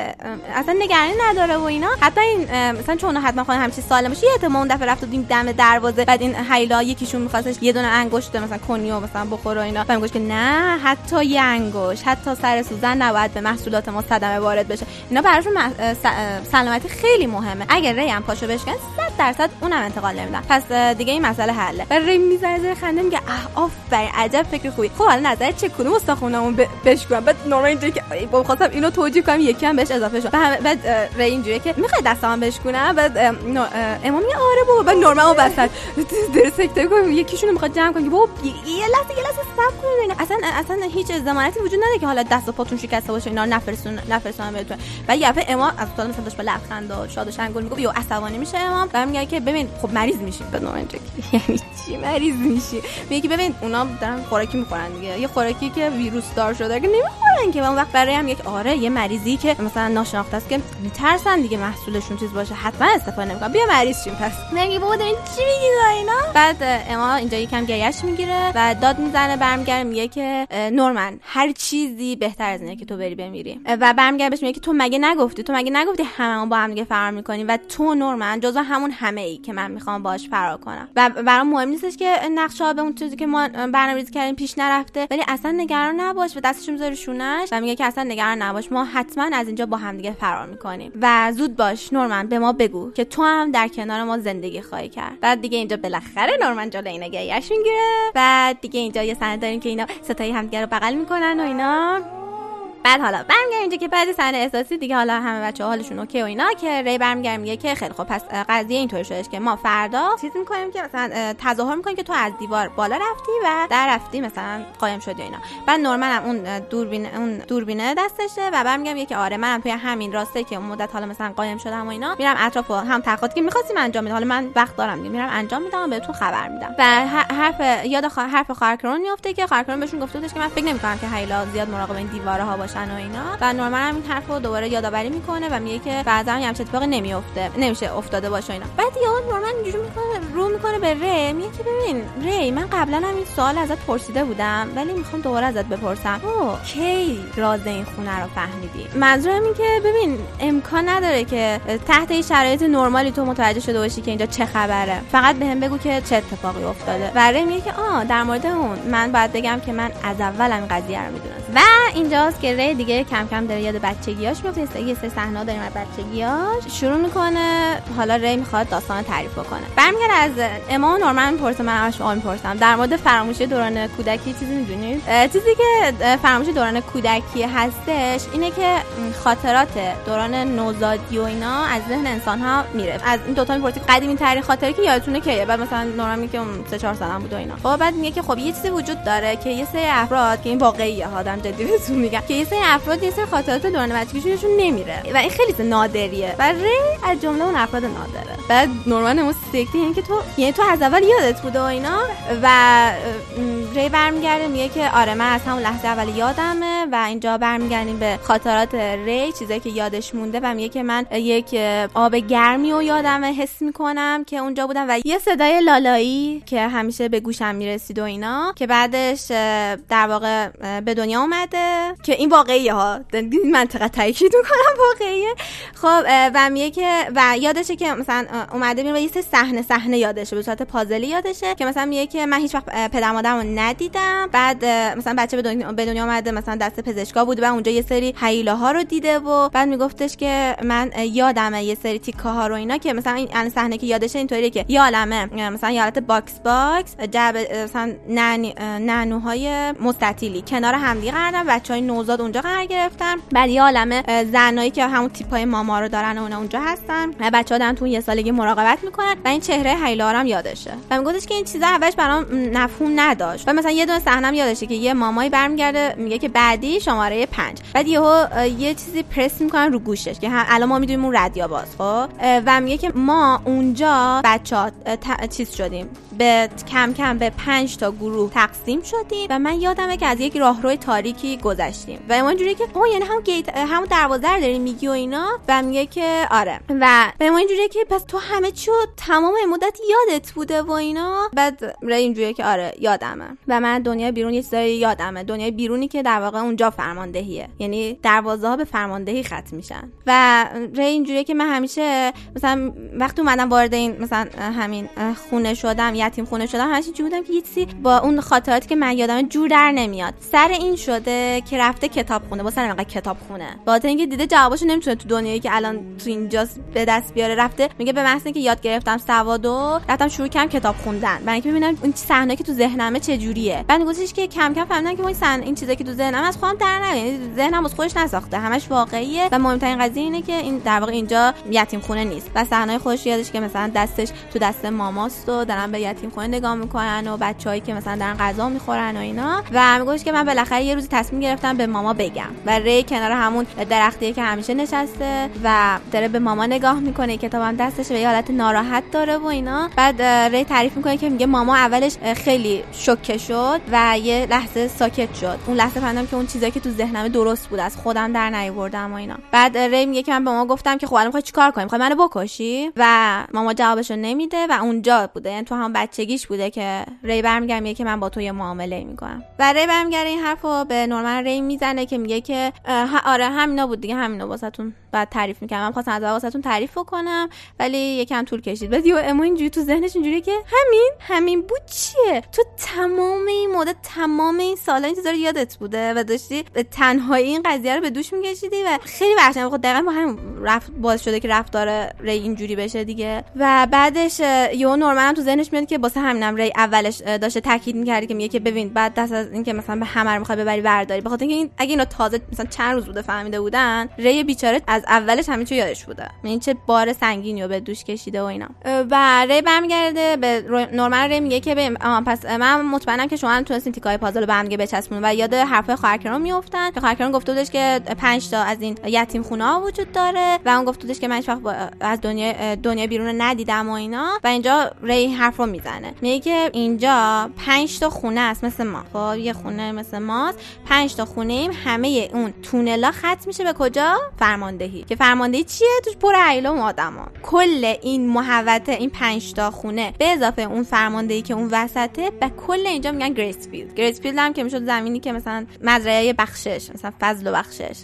اصلا نگرانی نداره و اینا. حتی این مثلا چون حتما خود همچین سالم باشه یه احتمال اون دفعه رفت و دم دروازه. بعد این حیلا یکیشون میخواستش یه دونه انگشت مثلا کنی و مثلا بخوره و اینا. و میگوش که نه حتی یه انگشت حتی سر سوزن نباید به محصولات ما صدمه وارد بشه. اینا براشون سلامتی خیلی مهمه. اگر ری هم پاشو بشکن 100 درصد اونم انتقال نمیدن. پس دیگه این مسئله حله. و ری می‌زنه زیر خنده میگه اه آفرین عجب فکر خوبی. خب حالا نظر چه؟ کدوم استخونمون بشکنم بعد نورمال اینجوری که خواستم اینو توجیه کنم یکی هم بهش اضافه شد. بعد ری اینجوری که می‌خوای دستام بشکنم بعد امام میگه آره بابا. بعد نورمال وسط در سکته کنم یکیشون می‌خواد جمع کنه. بابا یه لحظه یه لحظه صبر کنید اصلا اصلا هیچ ضمانتی وجود نداره که حالا دست و پاتون شکسته باشه اینا نفرستون نفرستون بهتون. و یه امام از طول مثلا داشت با لبخند و شاد و شنگول میگه یا عصبانی میشه امام. و میگه که ببین خب مریض میشی. به نوع یعنی چی مریض میشی؟ میگه که ببین اونا دارن خوراکی می‌خورن دیگه. یه خوراکی که ویروس دار شده که نمی‌خورن که. اون وقت برای هم یک آره یه مریضی که مثلا ناشناخته است که میترسن دیگه محصولشون چیز باشه. حتما استفاده نمی‌کنن. بیا مریض شیم پس. نگی بابا این چی میگی اینا؟ بعد اما اینجا یکم گریش می‌گیره و داد می‌زنه برمیگره میگه که نورمن هر چیزی بهتر از اینه که تو بری بمیری. و برمیگره بهش میگه که تو مگه نگفتی؟ تو مگه نگفتی هممون با هم دیگه فرار می‌کنیم؟ و تو نورمن جزو همون همه ای که من می‌خوام باش فرار کنم. و برام مهم نیستش که نقشه به اون چیزی که ما برنامه‌ریزی کردیم پیش نرفته ولی اصلا نگران نباش و دستش می‌ذاره شونش و میگه که اصلا نگران نباش ما حتما از اینجا با هم دیگه فرار می‌کنیم. و زود باش نورمن به ما بگو که تو هم در کنار ما زندگی خواهی کرد. بعد دیگه اینجا بالاخره نورمن جلوی نگهش می‌گیره. بعد دیگه اینجا یه صحنه داریم که اینا ستایی همدیگه رو بغل می‌کنن و اینا. بعد حالا برمیگردیم اینجا که بعد صحنه احساسی دیگه حالا همه بچه حالشون اوکی و اینا که ری برمیگردیم میگه که خیلی خب پس قضیه اینطوری شدش که ما فردا چیز می‌کنیم که مثلا تظاهر می‌کنیم که تو از دیوار بالا رفتی و در رفتی مثلا قایم شدی اینا. بعد نورمن هم اون دوربین اون دوربینه دستشه و برمیگردم میگه که آره منم توی همین راسته که اون مدت حالا مثلا قایم شدم و اینا میرم اطراف هم تحقیقاتی که می‌خواستیم انجام میدم حالا من وقت دارم میرم انجام میدم بهتون خبر میدم. و حرف یاد خوا... حرف خارکرون میفته که خارکرون بهشون گفته بودش که من فکر نمی‌کنم که هیلا زیاد مراقب این دیواره ها باشن و اینا. و نورمن هم این حرف رو دوباره یادآوری می‌کنه و میگه که بعضا هم همچین اتفاقی نمیفته نمیشه افتاده باشه اینا. بعد یهو نورمن اینجوری می‌کنه رو می‌کنه به ری میگه که ببین ری من قبلا هم این سوال ازت پرسیده بودم ولی می‌خوام دوباره ازت بپرسم. او کی راز این خونه رو فهمیدی؟ منظورم این که ببین امکان نداره که تحت این شرایط نرمالی تو متوجه شده باشی که اینجا چه خبره. فقط بهم به بگو که چه اتفاقی افتاده. و ری میگه که آ در مورد اون. من باید بگم که من از اول این قضیه رو می‌دونستم. و اینجاست که ری دیگه کم کم داره یاد بچگیاش میفته. یه سه صحنه داریم از بچگیاش شروع می‌کنه حالا ری می‌خواد داستان تعریف بکنه. برمیگرده از اما نورمن می‌پرسه من همش می‌پرسم. در مورد فراموشی دوران کودکی چیزی می‌دونید چیزی که فراموشی دوران کودکی هستش اینه که خاطرات دوران نوزادی و اینا از ذهن انسان ها میره. از این دوتا می‌پرسی قدیمی ترین خاطری که یادتونه که بعد مثلا نورمن میگه اون 3 4 سالم بود و اینا. خب بعد میگه که خب یه چیزی وجود داره که یه سری افراد که این واقعیه آدم جدی بهتون میگم که سری افراد یه سری خاطرات دوران بچگیشون نمیره. و این خیلی نادریه. و ری از جمله اون افراد نادره. بعد نورمن اون سکتی این که تو یعنی تو از اول یادت بوده و اینا و ری برمیگرده میگه که آره من از همون لحظه اول یادمه و اینجا برمیگردیم به خاطرات ری چیزایی که یادش مونده و میگه که من یک آب گرمی و یادمه حس می‌کنم که اونجا بودم و یه صدای لالایی که همیشه به گوشم می‌رسید و اینا که بعدش در واقع به دنیا اومده که این واقعیه ها. این منطقه تاکید می‌کنم واقعیه. خب و میگه که و یادشه که مثلا اومده میره یه صحنه صحنه یادشه به صورت پازلی یادشه که مثلا میگه که من هیچ وقت پدر مادرمو ندیدم. بعد مثلا بچه به دنیا, اومده مثلا دست پزشکا بود و اونجا یه سری هیولا ها رو دیده و بعد میگفتش که من یادمه یه سری تیکه ها رو اینا که مثلا این صحنه که یادشه اینطوریه که یه عالمه مثلا یه حالت box box جعب مثلا ننوهای مستطیلی کنار همدیگه قرار دادن. بچهای نوزاد اونجا قرار گرفتن. بعد یه عالمه زنایی که همون تیپای ماما رو دارن اونجا هستن. و بچه‌ها دارن تو یه سالگی مراقبت می‌کنن و این چهره هیولارم یادشه. و میگفتش که این چیزا اولش برام مفهوم نداشت. و مثلا یه دونه صحنه یادشه که یه مامایی برمیگرده میگه که بعدی شماره 5 بعد یهو یه چیزی پرس می‌کنن رو گوشش که الان ما می‌دونیم اون رادیو باز خب؟ و میگه که ما اونجا بچه‌ها چیز شدیم. به کم کم به پنج تا گروه تقسیم شدیم و من یادمه که از یک راهروی تاریکی گذشتیم. و اینجوری که او یعنی هم گیت همون دروازه رو داری میگی و اینا؟ و میگه که آره. و به ما اینجوریه که پس تو همه چی تمام مدت یادت بوده و اینا؟ بعد ری اینجوریه که آره یادمه. و من دنیای بیرون یه چیزایی یادمه. دنیای بیرونی که در واقع اونجا فرماندهیه. یعنی دروازه ها به فرماندهی ختم میشن. و ری اینجوریه که من همیشه مثلا وقتی اومدم وارد این مثلا همین خونه شدم یتیم خونه شدم همش اینجوری بودم که یه با اون خاطراتی که من یادمه جور در نمیاد. سر این شده که رفته کتاب خونه. با سر کتاب خونه. با اینکه دیده جوابشو نمی‌تونه تو دنیایی که الان تو اینجاست به دست بیاره رفته میگه به محض که یاد گرفتم سوادو رفتم شروع کردم کتاب خوندن. برای اینکه ببینم اون صحنه که تو ذهنمه چه جوریه بعد گفتش که کم کم فهمیدم که اون صحنه این چیزی که تو ذهنم از خودم در نمیاد یعنی ذهنم از خودش نساخته. همش واقعیه. و مهمترین قضیه اینه که این در واقع اینجا یتیم خونه نیست. و صحنه خودش یادش که مثلا دستش تو دست ماماست و دارن به یتیم خونه نگاه می‌کنن و بچه‌هایی که مثلا دارن غذا می‌خورن و اینا. و میگوش که من بالاخره یه روزی تصمیم گرفتم به ماما بگم. و ری کنار همون درختیه که همیشه نشسته و داره به ماما نگاه می‌کنه. کتابم دستش به حالت ناراحت داره و اینا. بعد ری تعریف می‌کنه که میگه ماما اولش خیلی شوکه شد و یه لحظه ساکت شد. اون لحظه فهمیدم که اون چیزایی که تو ذهنم درست بود از خودم در نیاوردم و اینا. بعد ری میگه که من به ماما گفتم که خب الان می‌خوای چیکار کنیم می‌خوای منو بکشی؟ و ماما جوابشو نمیده و اونجا بوده. یعنی تو هم بچگیش بوده که ری برمیگره میگه که من با تو یه معامله می‌کنم. و ری برمیگره این حرفو به نورمن ری می‌زنه که میگه که آره همینا بود دیگه همینا واسهتون بعد تعریف من خواستم از واسهتون تعریف بکنم ولی یکم طول کشید. بعد یه امو اینجوری تو ذهنش اینجوری که همین همین بود چیه؟ تو تمام تمام این مدت تمام این سالا این یادت بوده و داشتی به تنهایی این قضیه رو به دوش میکشیدی و خیلی وحشتناک. خب دقیقا با هم رفت باز شده که رفتار ری اینجوری بشه دیگه. و بعدش یو نورمن تو ذهنش میاد که واسه همینم ری اولش داشته تاکید می‌کرده که میگه که ببین بعد دست از اینکه مثلا به همه رو می‌خوای ببری برداری. بخاطر اینکه این اگه اینا تازه مثلا چند روز بوده فهمیده بودن ری بیچاره از اولش همه چی یادش بوده. این چه بار سنگینی رو به دوش کشیده و اینا. و ری برمیگرده به نورمن ری میگه که ببین پس من مطمئنم که شما هم تونستین تیکای پازل رو به هم دیگه بچسبونین و یاد حرفای خواهرکران میافتن. که خواهرکران گفته بودش که 5 تا از این یتیم خونه ها وجود داره و اون گفته بودش که من وقت از دنیا دنیا بیرون رو ندیدم و اینا. و اینجا ری حرف رو می‌زنه. میگه که اینجا 5 تا خونه است مثل ما. خب یه خونه مثل ماست. 5 تا خونه ایم همه اون تونلا ختم میشه. به کجا؟ فرماندهی. که فرماندهی چیه؟ توش پر و آدما کل این محوطه این 5 تا خونه به اضافه اون فرماندهی که اون وسطه و کل اینجا میگن Grace Field Grace Field هم که می‌شد زمینی که مثلا مزرعه بخشش مثلا فضل و بخشش.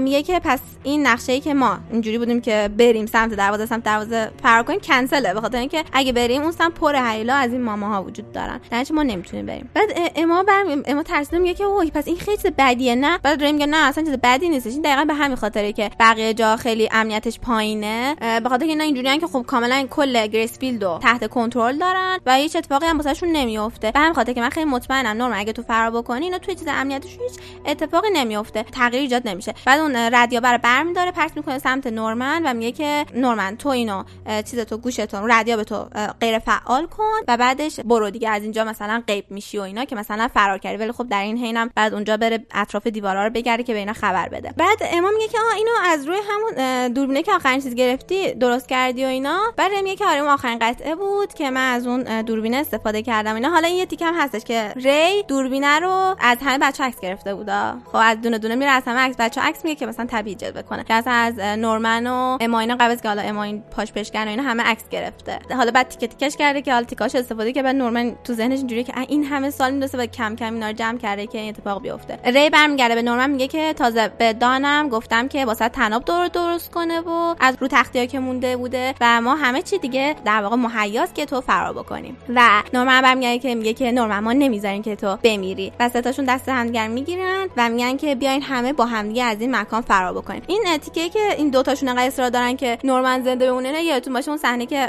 میگه که پس این نقشه ای که ما اینجوری بودیم که بریم سمت دروازه سمت دروازه فرار کنیم کنسله به خاطر اینکه اگه بریم اون سمت پر هیولا از این ماماها وجود دارن. در ما نمی‌تونیم بریم. بعد اما برم اما ترسیده میگه که اوه پس این خیلی بدیه نه؟ بعد میگه نه اصلا چیز بدی نیستش. این دقیقا به همین خاطره که بقیه جا خیلی امنیتش پایینه. به خاطر اینا اینجوریان که خب کاملا کل Grace Field رو تحت کنترل دارن و هیچ اتفاقی هم واسهشون نمیفته به همین خاطر که من خیلی مطمئنم. نورمن اگه تو فرار بکنی اینا توی چیز امنیتشون هیچ اتفاقی نمیفته تغییر ایجاد نمیشه. بعد اون رادیو برای برمیداره پرت می‌کنه سمت نورمن و میگه که نورمن تو اینو چیز تو گوشتون به تو غیر فعال کن و بعدش برو دیگه. از اینجا مثلا غیب میشی و اینا که مثلا فرار کردی. ولی خب در این حینم بعد اونجا بره اطراف دیوارا رو بگرده که به اینا خبر بده. بعد اما میگه که آه اینو از روی همون دوربینه که آخرین چیز گرفتی درست کردی و اینا. بعد میگه که آره اون آخرین قطعه بود که من از اون دوربینه استفاده کردم اینا. حالا این یه تیکم هستش که ری دوربینه رو از همه بچه عکس گرفته بودا خب از دونه دونه میره از همه عکس بچه عکس میگه که مثلا طبیعی جلوه کنه که اصلا از نورمن و اما اینا قبل از که حالا اما این پاش پشکن و اینا همه عکس گرفته. حالا بعد تیکه تیکش کرده که حالا تیکاش استفاده که بعد نورمن تو ذهنش اینجوریه که این همه سال میدوسه و کم کم اینا رو جمع کرده که این اتفاق بیفته. ری برمیگرده به نورمن میگه که تازه به دانم گفتم که واسه تناب دور درست کنه و از رو تختی که مونده بوده و ما همه چی دیگه در واقع مهیاست که تو فرار بکنیم و نورمن برمیگرده که میگه که نورمن ما نمی‌ذاریم که تو بمیری. و ستاشون دست همدیگر می‌گیرن و میگن که بیاین همه با همدیگه از این مکان فرار بکنیم. این تیکه که این دوتاشون انقدر اصرار دارن که نورمن زنده بمونه نه یادتون باشه اون صحنه که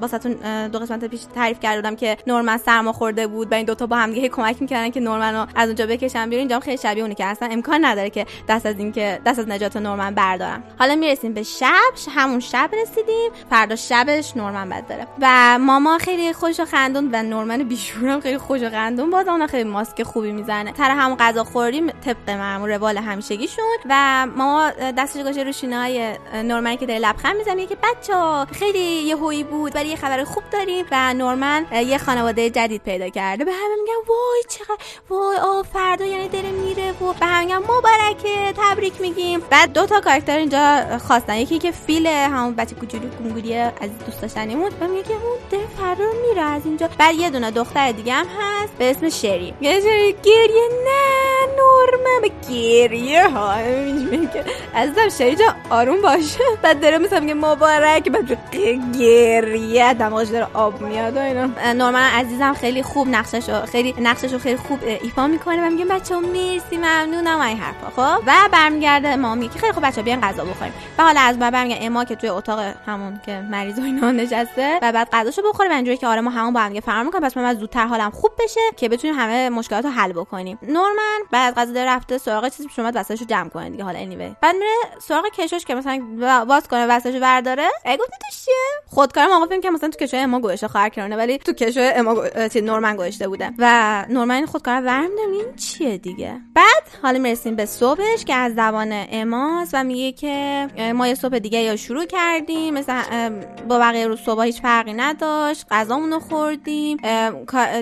واسهتون دو قسمت پیش تعریف کرده بودم که نورمن سرما خورده بود و این دوتا با همدیگه کمک می‌کردن که نورمن رو از اونجا بکشن بیرون. اینجا خیلی شبیه اونه که اصلا امکان نداره که دست از این که دست از نجات نورمن بردارن. حالا می‌رسیم به شب. همون شب رسیدیم. فردا شبش نورمن بعد داره و ماما خیلی خوش و خندون و نورمن بیشورم خیلی خوش و خندون باز اون خیلی ماسک خوبی می‌زنه. سر همون غذا خوردیم طبق معمول روال همیشگیشون و ماما دستش گوشه رو نورمن که داره لبخند می‌زنه که بچه خیلی یهویی بود ولی یه خبر خوب داریم و نورمن یه خانواده جدید پیدا کرده. به همه میگن وای چقدر وای آ فردا یعنی داره میره و به همه میگن مبارکه تبریک میگیم. بعد دو تا کاراکتر اینجا خواستن. یکی که فیل همون بچه کوچولو گونگولی از دوست داشتنیمون و میگه اون داره فردا میره از اینجا. بعد یه دونه دختر دیگه هم هست. به اسم شری. یه شری گریه نه نورمن به گریه ها. میگه عزیزم شری جان آروم باشه بعد داره مثلا میگه مبارک بعد گریه دماغش داره آب میاد و اینا. نورمن عزیزم خیلی خوب نقششو خیلی نقششو خیلی خوب ایفا می‌کنه و میگه بچه‌ها مرسی ممنونم این حرفا. خب؟ و برمیگرده ما میگه خیلی خوب بچه‌ها بیان غذا بخوریم. و حالا از بعد برمیگرده اما که توی اتاق همون که مریض و اینا نشسته. و بعد غذاشو بخوره و اینجوری که آره ما همون با هم دیگه فرار می‌کنیم. پس من از زودتر حالم خوب بشه. که بتونیم همه مشکلات رو حل بکنیم. نورمن بعد از داره رفته سراغ چیزی شما وسطشو جمع کنه دیگه. حالا انیوی بعد میره سراغ کشوش که مثلا باز کنه وسطشو برداره. ای توش چیه؟ خودکار ما گفتیم که مثلا تو کشوی اما گوشه خواهر کرانه ولی تو کشوی اما گو... چی نورمن گوشته بوده. و نورمن خودکار ورم این چیه دیگه؟ بعد حالا می‌رسیم به صبحش که از زبان اماس و میگه که ما یه صبح دیگه یا شروع کردیم. مثلا با بقیه روز صبح هیچ فرقی نداشت. غذامون رو خوردیم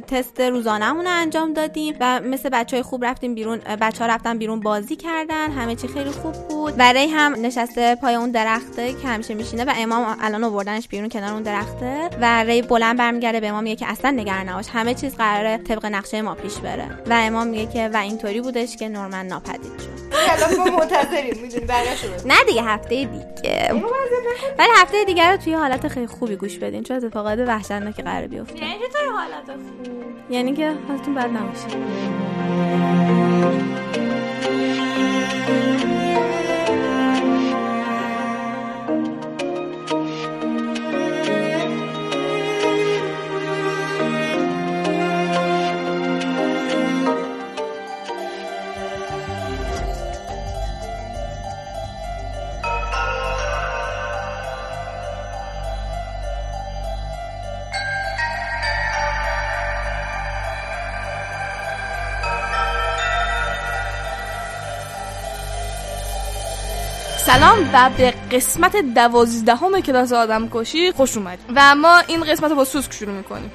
تست روزانهمون رو انجام دادیم و مثل بچه های خوب رفتیم بیرون بچه ها رفتن بیرون بازی کردن همه چی خیلی خوب بود. و ری هم نشسته پای اون درخته که همیشه میشینه و امام الان آوردنش بیرون کنار اون درخته. و ری بلند برمیگرده به امام میگه که اصلا نگران نباش همه چیز قراره طبق نقشه ما پیش بره. و امام میگه که و اینطوری بودش که نورمن ناپدید شد.
الان ما منتظریم می‌دونی.
نه دیگه هفته دیگه. ولی هفته دیگه رو توی حالت خیلی خوبی گوش بدین چون اتفاقات وحشتناکی قراره بیفته.
یعنی چطور حالت خوب؟
یعنی که حالتون بد نباشه.
سلام و به قسمت دوازدهم کلاس آدم کشی خوش اومد و ما این قسمت رو با سوسک شروع می‌کنیم.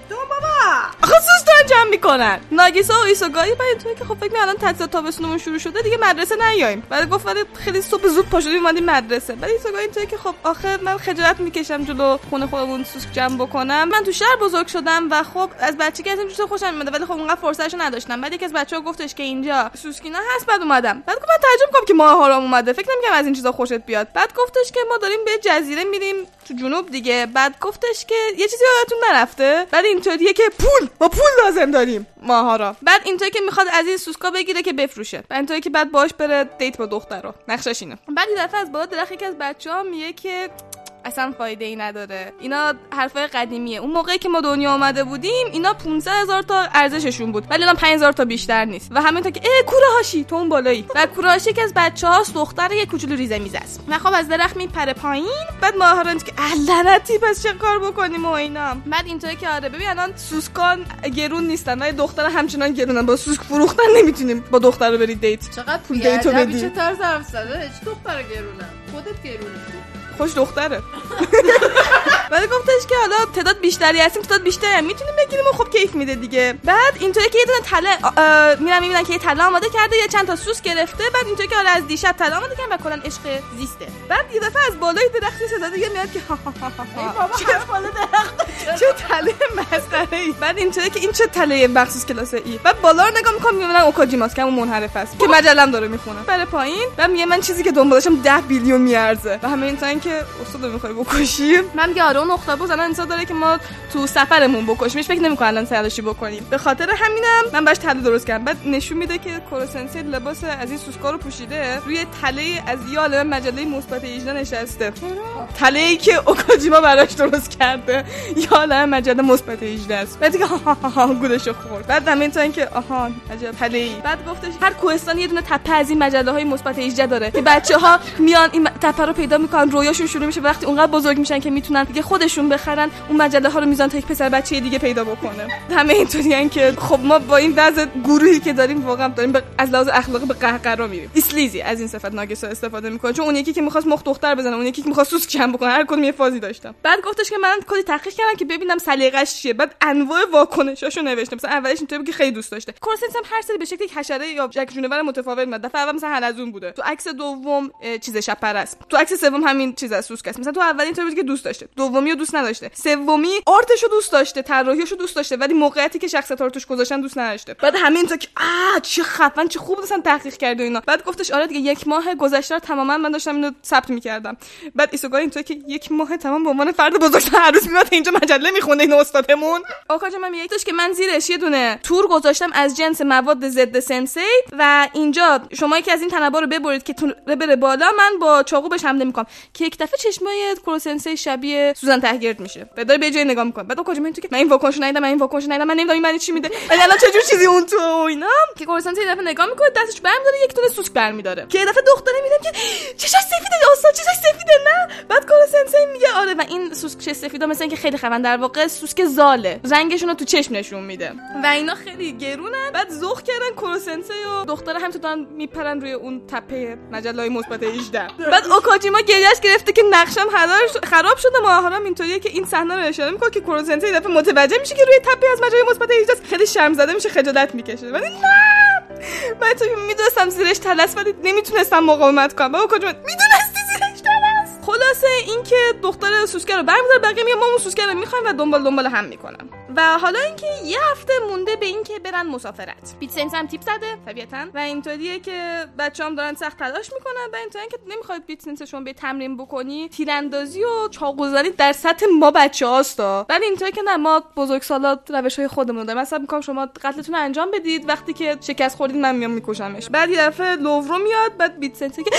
سوسک دارن جمع می‌کنن. ناگیسا و ایسوگایی برای توی که خب فکر الان تعطیلات تابستونمون شروع شده دیگه مدرسه نیایم. بعد گفت ولی خیلی صبح زود پا شدیم اومدیم مدرسه. ولی ایسوگایی توی که خب آخه من خجالت می‌کشم جلو خونه خودمون سوسک جمع بکنم. من تو شهر بزرگ شدم و خب از بچگی از این خوشم میاد ولی خب اونقدر فرصتشو نداشتم. بعد یکی از بچه‌ها گفتش که اینجا سوسکینا هست بعد اومدم. بعد گفت من تعجب می‌کنم که ماه حرام اومده. فکر نمی‌کنم از این چیزا خوشت بیاد. بعد گفتش که ما داریم به جزیره میریم. تو جنوب دیگه. بعد گفتش که یه چیزی یادتون نرفته. بعد اینطوریه که پول. ما پول لازم داریم. ماها را. بعد اینطوری که می‌خواد از این سوسکا بگیره که بفروشه. بعد اینطوری که بعد باش بره دیت با دخترا نقشش اینه. بعد یه دفعه از بالا درخت یکی از بچه‌ها میگه که اصلا فایده ای نداره. اینا حرفای قدیمیه. اون موقعی که ما دنیا آمده بودیم اینا 500 هزار تا ارزششون بود. ولی الان 5000 تا بیشتر نیست. و همین تا که ای کوره هاشی تو اون بالایی. و کوره هاشی که از بچه هاست دختر یه کوچولو ریزه میز است. و خب از درخت میپره پایین. بعد ماهران که لعنتی پس چه کار بکنیم و اینا. بعد اینطوری که آره ببین الان سوسکا گرون نیستن. ولی دختر همچنان گرونن. با سوسک فروختن نمی‌تونیم با دختر رو بری date.
چقدر پول
date
و
بدی.
چه طرز حرف زده؟ هیچ دختر خودت گرونی؟
خوش دختره. ولی گفتش که حالا تعداد بیشتری هستیم تعداد بیشتری هم می‌تونیم بگیریم و خب کیف میده دیگه. بعد اینطوری که یه دونه تله میرن می‌بینن که یه تله آماده کرده یه چند تا سوسک گرفته بعد اینطوری که حالا از دیشب تله آماده کردن و کلا عشق زیسته. بعد یه دفعه از بالای درخت یه صدا دیگه میاد که ها ها ها ها ها. چه بالا درخت؟ چه تله مسخره ای بعد اینطوری که این چه تله مخصوص کلاس ای بعد بالا رو نگاه می‌کنم می‌بینن اوکاجیماست که منحرف است که مجلم داره می‌خونه. بره پایین و میگه من چیزی که دنبالشم 10 بیلیون میارزه. و همه این که استاد می‌خوای بکشیم. من آره اون اختاپوس الان انتظار داره که ما تو سفرمون بکشیمش فکر نمی‌کنه الان سرشی بکنیم. به خاطر همینم من باش تله درست کردم. بعد نشون میده که کوروسنسی لباس از این سوسکا رو پوشیده روی تله از عالمه مجله مثبت 18 نشسته. تله ای که اوکاجیما براش درست کرده. عالمه مجله مثبت 18 است. بعد دیگه گولشو خورد. بعد همین تا اینکه آها عجب تله ای بعد گفتش هر کوهستان یه دونه تپه از این مجله های مثبت 18 داره. که بچه ها میان این تپه رو پیدا می‌کنن رویاشون شروع میشه وقتی اونقدر بزرگ میشن که می‌تونن دیگه خودشون بخرن اون مجله ها رو میزان تا یک پسر بچه دیگه پیدا بکنه. همه اینطوریان که خب ما با این وضع گروهی که داریم واقعا داریم از لحاظ اخلاقی به قهقرا میریم. sleazy از این صفت ناگیسا استفاده می‌کنه. چون اون یکی که می‌خواست مخ دختر بزنه اون یکی که می‌خواست سوسک جمع بکنه هر کدوم یه فازی داشتم بعد گفتش که من کلی تحقیق کردم که ببینم سلیقش چیه. بعد انواع واکنشاشو نوشته. مثلا اولش اینطوری که خیلی دوست داشته. کروسنسی هم هر سری به شکل یک حشره یا یک جونور متفاوت میاد دفعه اول مثلا حلزون بوده. تو عکس دوم چیز شب‌پره است تو عکس سوم همین چیز از سوسک است. مثلا تو اولین بود که دوست داشته. دومی رو دوست نداشته. سومی art شو دوست داشته. طراحیشو دوست داشته. ولی موقعیتی که شخصیت رو توش گذاشتن دوست نداشته. بعد همین تا که آ چه خفن چه خوب مثلا تحقیق کرده و اینا. بعد گفتش آره دیگه یک ماه گذشته رو تماما من داشتم اینو ثبت می‌کردم. بعد ایسوگا اینطوری که یک ماه تمام به عنوان فرد بزرگتر هر روز میاد اینجا مجله می‌خونه این استادمون. آقا من میگه که من زیرش یه دونه تور گذاشتم از جنس مواد ضد سنسی و اینجا شما یکی از این تنبا رو ببرید که بره بالا من با چاقو بهش حمله می‌کنم. که یک دفعه چشمای کروسنسی شبیه سوزن تهگرد میشه. بعد داره به جای نگاه می‌کنه. بعد آقا من تو که من این واکنش ندیدم من این واکنش ندیدم من نمی‌دونم این چی میده. ولی الان چه جور چیزی اون تو اینا؟ که کروسنسی یه دفعه نگاه می‌کنه دستش برمیداره یک دونه سوسک برمیداره. که یه دفعه دختره میدم که چشاش سفیده استاد چشاش سفیده نه؟ بعد کروسنسی میگه آره و این سوسک چه سفیدا مثلا که خیلی خفن در واقع سوسک زاله. رنگشون رو تو چشم نشون میده. و اینا خیلی گرونن. بعد ذوق کردن کروسنسی و دختره هم تو دارن میپرن روی اون تپه مجله مثبت 18 بعد اوکاجیما گریش گرفته که نقشم خراب شده. ماهرام اینطوریه که این صحنه رو اشاره می‌کنه که کروسنسی یه دفعه متوجه میشه که روی تپه از مجله مثبت 18 است. خیلی شرم زده میشه خجالت می‌کشه. ولی نه! من تو می‌دونستم زیرش تلس ولی نمی‌تونستم مقاومت کنم. بابا کجا می‌دونستی زیرش تلس؟ خلاصه اینکه دختر سوسکه رو برمیداره بقیه میگن ما اون سوسکه رو می‌خوایم و دنبال دنبال هم می‌کنن. و حالا اینکه یه هفته مونده به اینکه برن مسافرت. بیچ سنسی هم تیپ زده. طبیعتا. و اینطوریه که بچه هم دارن سخت تلاش می‌کنن و اینطوریه که نمی‌خواید بیچ سنسی شما به تمرین بکنی تیراندازی و چاقوزنی در سطح ما بچه هاستا. ولی اینطوری که نه ما بزرگسالا روش های خودمون داریم. مثلا میگم شما قتلتون رو انجام بدید وقتی که شکست خوردید من میام میکشمش. بعد یه دفعه لوورو میاد بعد بیچ سنسی که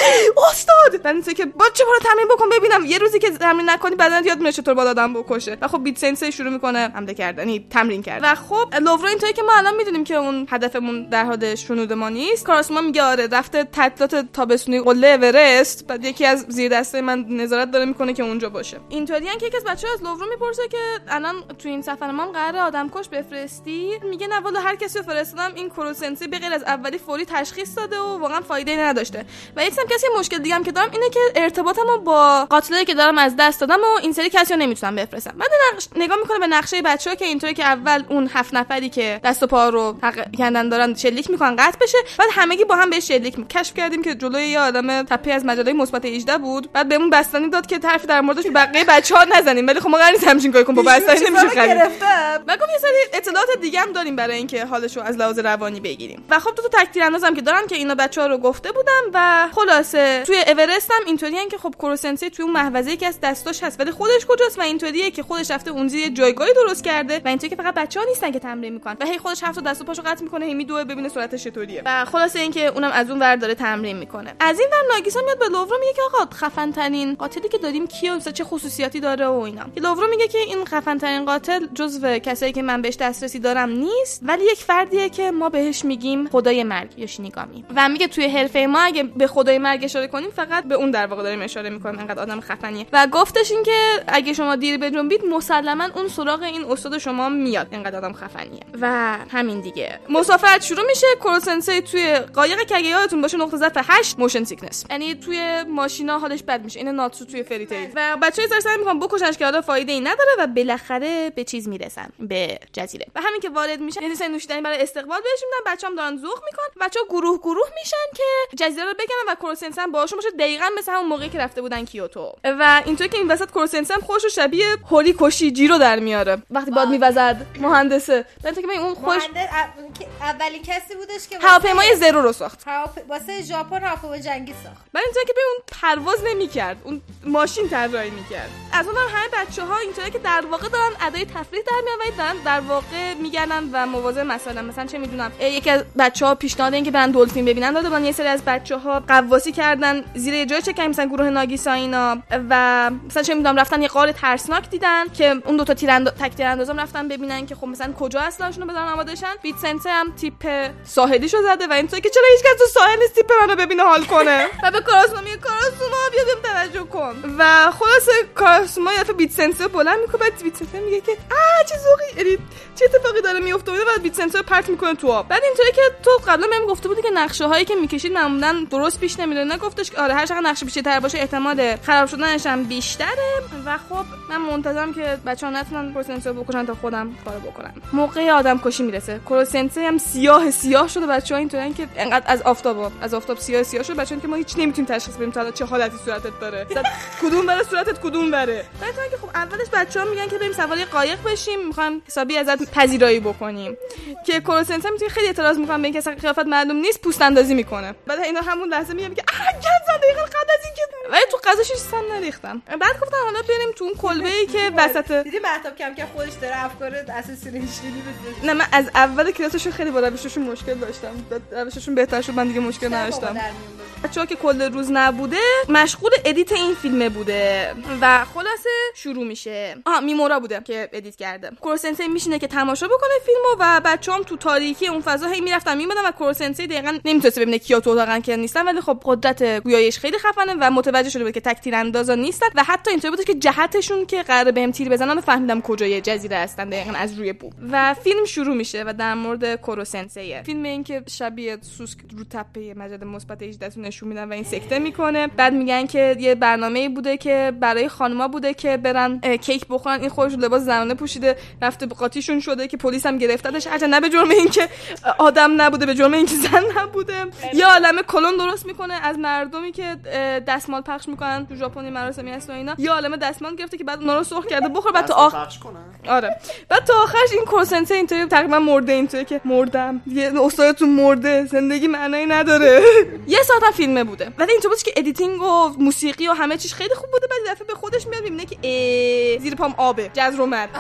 استاد! بعد که با چه تمرین بکن ببینم. یه روزی که تمرین نکنی بعدن یاد میره چطور با آدم بکشه. و خب بیت سنس شروع می‌کنه حمله کردنی تمرین کرد و خب لوورو اینطوری که ما الان می‌دونیم که اون هدفمون در حد شنود ما نیست. کاراسما میگه آره رفته تعطیلات تابستونی قله اورست. بعد یکی از زیر دسته من نظارت داره می‌کنه که اونجا باشه. اینطوری که یکی از بچه‌ها از لوورو می‌پرسه که الان تو این سفر ما قرار آدم کش بفرستی؟ میگه نه والا هر کسی رو فرستادم این کروسنسی به غیر از اولی فوری تشخیص داده و واقعا فایده نداشته. و یکم کسی مشکل دیگه هم که دارم اینه که ارتباطمو با قاتلی که دارم از دست دادم و این سری کسی رو نمی‌تونم بفرستم. بعد نقش... نگاه می‌کنه به نقشه بچه‌ها که اینطوری که اول اون هفت نفری که دست و پا رو حق کندن دارن شلیک می‌کنن قطع بشه. بعد همگی با هم بهش شلیک می کشف کردیم که جلوی یه آدم تپه از مجله مثبت 18 بود. بعد بهمون بستنی داد که حرفی در موردش به بقیه بچه‌ها نزنیم. ولی خب ما قرار نیست همچین کاری کنیم. با بستنی نمیشه خرید. و گفت یه سری اطلاعات دیگه هم داریم برای اینکه حالش رو از لحاظ روانی بگیریم. و خب دو تا تکتیر اندازم که دارن که اینا بچه‌ها رو گفته بودم و خلاصه توی اورست هم اینطوریه که خب کروسنسی توی اون محوزه که از دستاش هست. ولی خودش کجاست و اینطوریه که خودش رفته اون زیر جایگاهی درست کرده و اینطوری که فقط بچه‌ها نیستن که تمرین می‌کنن. و هی خودش هفت دست و پاشو قطع می‌کنه هی میدوه ببینه صورتش چطوریه. و خلاصه اینکه اونم از اون ور داره تمرین می‌کنه. از این ور ناگیسا میاد به لوورو میگه که آقا خفن ترین قاتلی که داریم کیه و چه خصوصیاتی داره و اینا. که لوورو میگه که این خفن ترین قاتل جزو کسایی که من بهش دسترسی دارم نیست ولی یک فردیه که ما بهش میگیم خدای مرگ یا شینیگامی و میگه توی حرفه ما اگه به خدای مرگ اشاره کنیم فقط به اون در واقع داریم اشاره می‌کنیم. انقدر آدم خفنیه. و گفتش این که اگه شما دیر بجنبید مسلما اون سراغ این استاد شما میاد. انقدر آدم خفنیه. و همین دیگه. مسافرت شروع میشه. کروسنسی توی قایق که اگه یادتون باشه نقطه ضعف 8 motion sickness یعنی توی ماشینا حالش بد میشه. این ناتسو توی Fairy Tail. و بچه‌ها سر سر می‌خوان بکشنش که حالا فایده ای نداره و بالاخره به چیز می‌رسن. به جزیره. و همین که وارد میشن یعنی سن نوشیدنی برای استقبال بهش میدن. بچه‌ام دارن ذوق می‌کنن. بچه‌ها گروه گروه میشن که جزیره رو بگردن و کروسنسی هم باهاشون باشه. دقیقاً مثل همون موقعی که رفته بودن کیوتو. و اینطوری که این وسط کروسنسی هم خوش و شبیه هولی کشی جیرو در میاره. وقتی باد میوزد مهندسه. من که اون خوش
اولین کسی بودش که
هواپیمای زرو رو ساخت.
واسه ژاپن هواپیمای جنگی ساخت.
من اینطوری که به اون پرواز نمی‌کرد. اون ماشین طراحی می‌کرد. از اون همه بچه ها اینطوری که در واقع دارن ادای تفریح در میان دارن در واقع میگردن و مواظب مثلا مثلا چه می‌دونم یکی از بچه ها پیشنهاد اینکه برن دلفین ببینن. داده بودن یه سری از بچه ها قواسی کردن زیر یه جای چه مثلا گروه ناگیسا اینا. و مثلا چه می‌دونم رفتن یه قار ترسناک دیدن که اون دو تا تیراند... تک تیراندازم رفتن ببینن که خب مثلا کجا اصلاشون رو بذارن آمادهشن بیت سنته هم تیپ ساحلیشو زده و اینطوری که چرا هیچ کس تو ساحل نیست تیپ منو ببینه حال کنه؟ و به کاراسما میگه کاراسما بیا بهم توجه کن. و خلاص کاراسما یه دفعه بیت سنسه بلند می‌کنه بعد بیت سنسه میگه که آ چه ذوقی یعنی چه اتفاقی داره میفته و بعد بیت سنسه پرت می‌کنه تو آب. بعد اینطوری که تو قبلا بهم گفته بودی که نقشه هایی که می‌کشید معمولا درست پیش نمیره. نه گفتش که آره هر چقدر نقشه بیشتر باشه احتمال خراب شدنش هم بیشتره و خب من منتظرم که بچه‌ها نتونن کروسنسه بکشن تا خودم کارو بکنم. موقع آدم کشی می‌رسه. کروسنسه هم سیاه سیاه شده بچه‌ها اینطورن که انقدر از آفتاب از آفتاب سیاه سیاه شده بچه‌ها که ما هیچ نمی‌تونیم تشخیص بدیم تا چه حالتی صورتت داره. کدوم بره صورتت کدوم بره؟ بعد که خب اولش بچه‌ها میگن که بریم سوار قایق بشیم می‌خوام حسابی ازت پذیرایی بکنیم. که کروسنسه می‌تونه خیلی اعتراض می‌کنه به اینکه اصلا قیافت معلوم نیست پوست اندازی می‌کنه. بعد اینا همون لحظه میگن که آ دقیقاً قبل از اینکه ولی تو غذاش سن نریختم بعد گفتن حالا بریم تو اون کلبه ای که وسط
دیدی مهتاب کم که خودش داره افکار بده
نه من از اول کلاسشون خیلی با روششون مشکل داشتم. روششون بهتر شد من دیگه مشکل نداشتم. بچه‌ها که کل روز نبوده مشغول edit این فیلمه بوده. و خلاصه شروع میشه. آها میمورا بوده که edit کرده. کروسنسی میشینه که تماشا بکنه فیلمو و بچه‌ام تو تاریکی اون فضا هی می‌رفتن میمدن و کروسنسی دقیقاً نمی‌تونسته ببینه کیا تو اتاقن که نیستن. ولی خب قدرت بویاییش خیلی خفنه و متوجه شده بود که تک تیراندازا نیستن و حتی اینطوری بود که جهتشون که قرار بهم تیر بزنن فهمیدم کجای جزیره هستن دقیقاً از روی بو و فیلم شروع میشه و در مورد کروسنسیه فیلم این که شبیه سوسک رو تپه مجله مثبت 18 نشون میدن و این سکته می‌کنه. بعد میگن که یه برنامه بوده که برای خانما بوده که برن کیک بخورن. این خودش لباس زنانه پوشیده رفته به قاطیشون شده که پلیس هم گرفتتش. هرچند نه به جرم اینکه آدم نبوده به جرم اینکه زن نبوده. یه عالمه کلون درست می‌کنه از مردمی که دستمال پخش می‌کنن تو ژاپن مراسمی هست و اینا. یه عالمه دستمال گرفته که بعد اونا رو سرخ کرده. بخور بعد تو آخر آره. بعد تا آخرش این کورسنسه اینطوری تقریبا مرده اینطوری که مردم. یه استادتون مرده. زندگی معنایی نداره. یه ساعت فیلمه بوده. ولی اینطور بود که ادیتینگ و موسیقی و همه چیش خیلی خوب بوده. بعد دفعه به خودش میاد می‌بینه که زیر پام آبه. جز اومد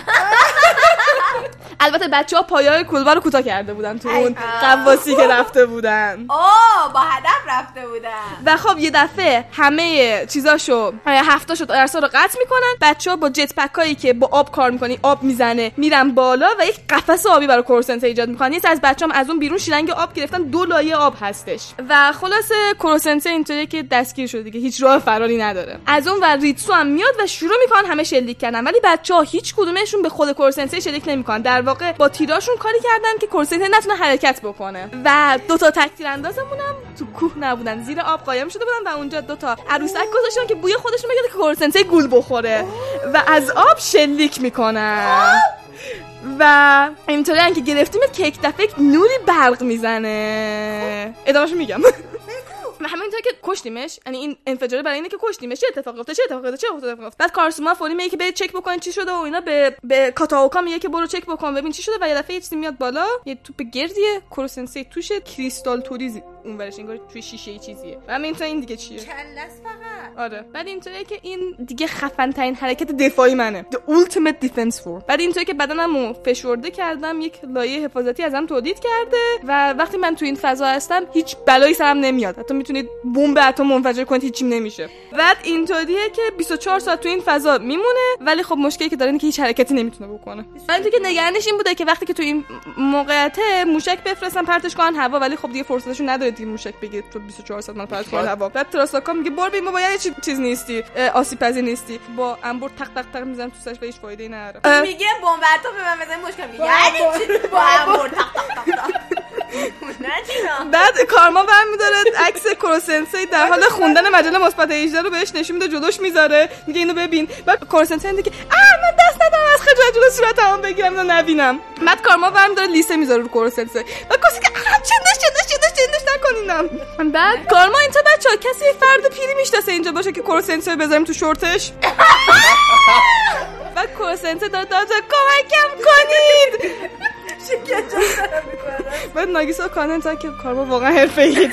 البته بچه ها پایه کلبه رو کوتاه کرده بودن تو اون قواسی که رفته بودن.
آه با هدف رفته بودن.
و خب یه دفعه همه چیزاشو هفتاشو درسا رو قطع می‌کنن. بچه ها با جت پک هایی که با آب کار می‌کنی آب می‌زنه میرن بالا و یک قفس آبی برای کروسنته ایجاد می‌کنن. یه از بچه هم از اون بیرون شیلنگ آب گرفتن دو لایه آب هستش. و خلاصه کروسنته اینطوریه که دستگیر شده دیگه هیچ راه فراری نداره. از اون ور ریتسو هم میاد و شروع می‌کنن همه شلیک کردن. ولی بچه ها هیچ کدومشون به خود کروسنته شلیک نمی‌کنن. در واقع با تیراشون کاری کردن که کروسنته نتونه حرکت بکنه. و دو تا تکتیر اندازمون هم تو کوه نبودن. زیر آب قایم شده بودن و اونجا دو تا عروسک گذاشتن که بوی خودشون بگیره که کورسنته گول بخوره. و از آب شلیک می‌کنن و اینطوری هم که گرفتیم که یک دفعه نوری برق می‌زنه. ادامهشو میگم. و همینطور که کشتیمش یعنی این انفجاره برای اینه که کشتیمش چه اتفاقی افتاد چه اتفاقی افتاد چه اتفاقی افتاد بعد کارسوما فوری میگه که برید چک بکنین چی شده و اینا به به کاتاوکا میگه که برو چک بکن. ببین چی شده و یه دفعه یه چیزی میاد بالا. یه توپ گردیه. کوروسنسی توشه. کریستال توریز اون ورش انگار توی شیشه ای چیزیه. و همین این دیگه چیه؟
کلس فقط.
آره. بعد اینطوریه که این دیگه خفن ترین حرکت دفاعی منه. The ultimate defense form بعد اینطوری که بدنمو فشرده کردم یک لایه حفاظتی ازم تولید کرده و وقتی من تو این فضا هستم هیچ بلایی سرم نمیاد. حتی می‌تونید بمب اتم منفجر کنید هیچیم نمیشه. بعد اینطوریه که 24 ساعت تو این فضا میمونه ولی خب مشکلی که داره اینه که هیچ حرکتی نمی‌تونه بکنه. بعد اینطوری که نگرانش این بوده که وقتی که تو این موقعیت موشک بفرستن پرتش کنن هوا ولی خب دیگه فرصتشون نداره دیگه موشک بگیره تو 24 ساعت من پرت کنه هوا بعد تراساکا میگه برو ببین بابا یعنی چی- چیز نیستی آسیب پذیر نیستی با انبر تق تق تق می‌زنم تو سرش و هیچ فایده ای نداره
میگه بمب اتم به من بزنی مشکل میگه یعنی چی با برد تق تق تق
بعد کارما برمیداره عکس کروسنسی در حال خوندن مجله مثبت 18 رو بهش نشون میده جلوش می‌ذاره میگه اینو ببین. بعد کروسنسی میگه اه من دست ندارم از خجالت جلو صورتمو بگیرم اینو نبینم. بعد کارما برمیداره لیسه می‌ذاره رو کروسنسی بعد کسی که چندش چندش چندش چندش نکنینم بعد کارما اینجا بچا کسی فرد پیری می‌شناسه اینجا باشه که کروسنسی رو بذاریم تو شورتش؟ بعد کروسنسی داره داره کمکم کنید. بعد ناگیسا کاننت که کارما واقعا حرفه‌ایه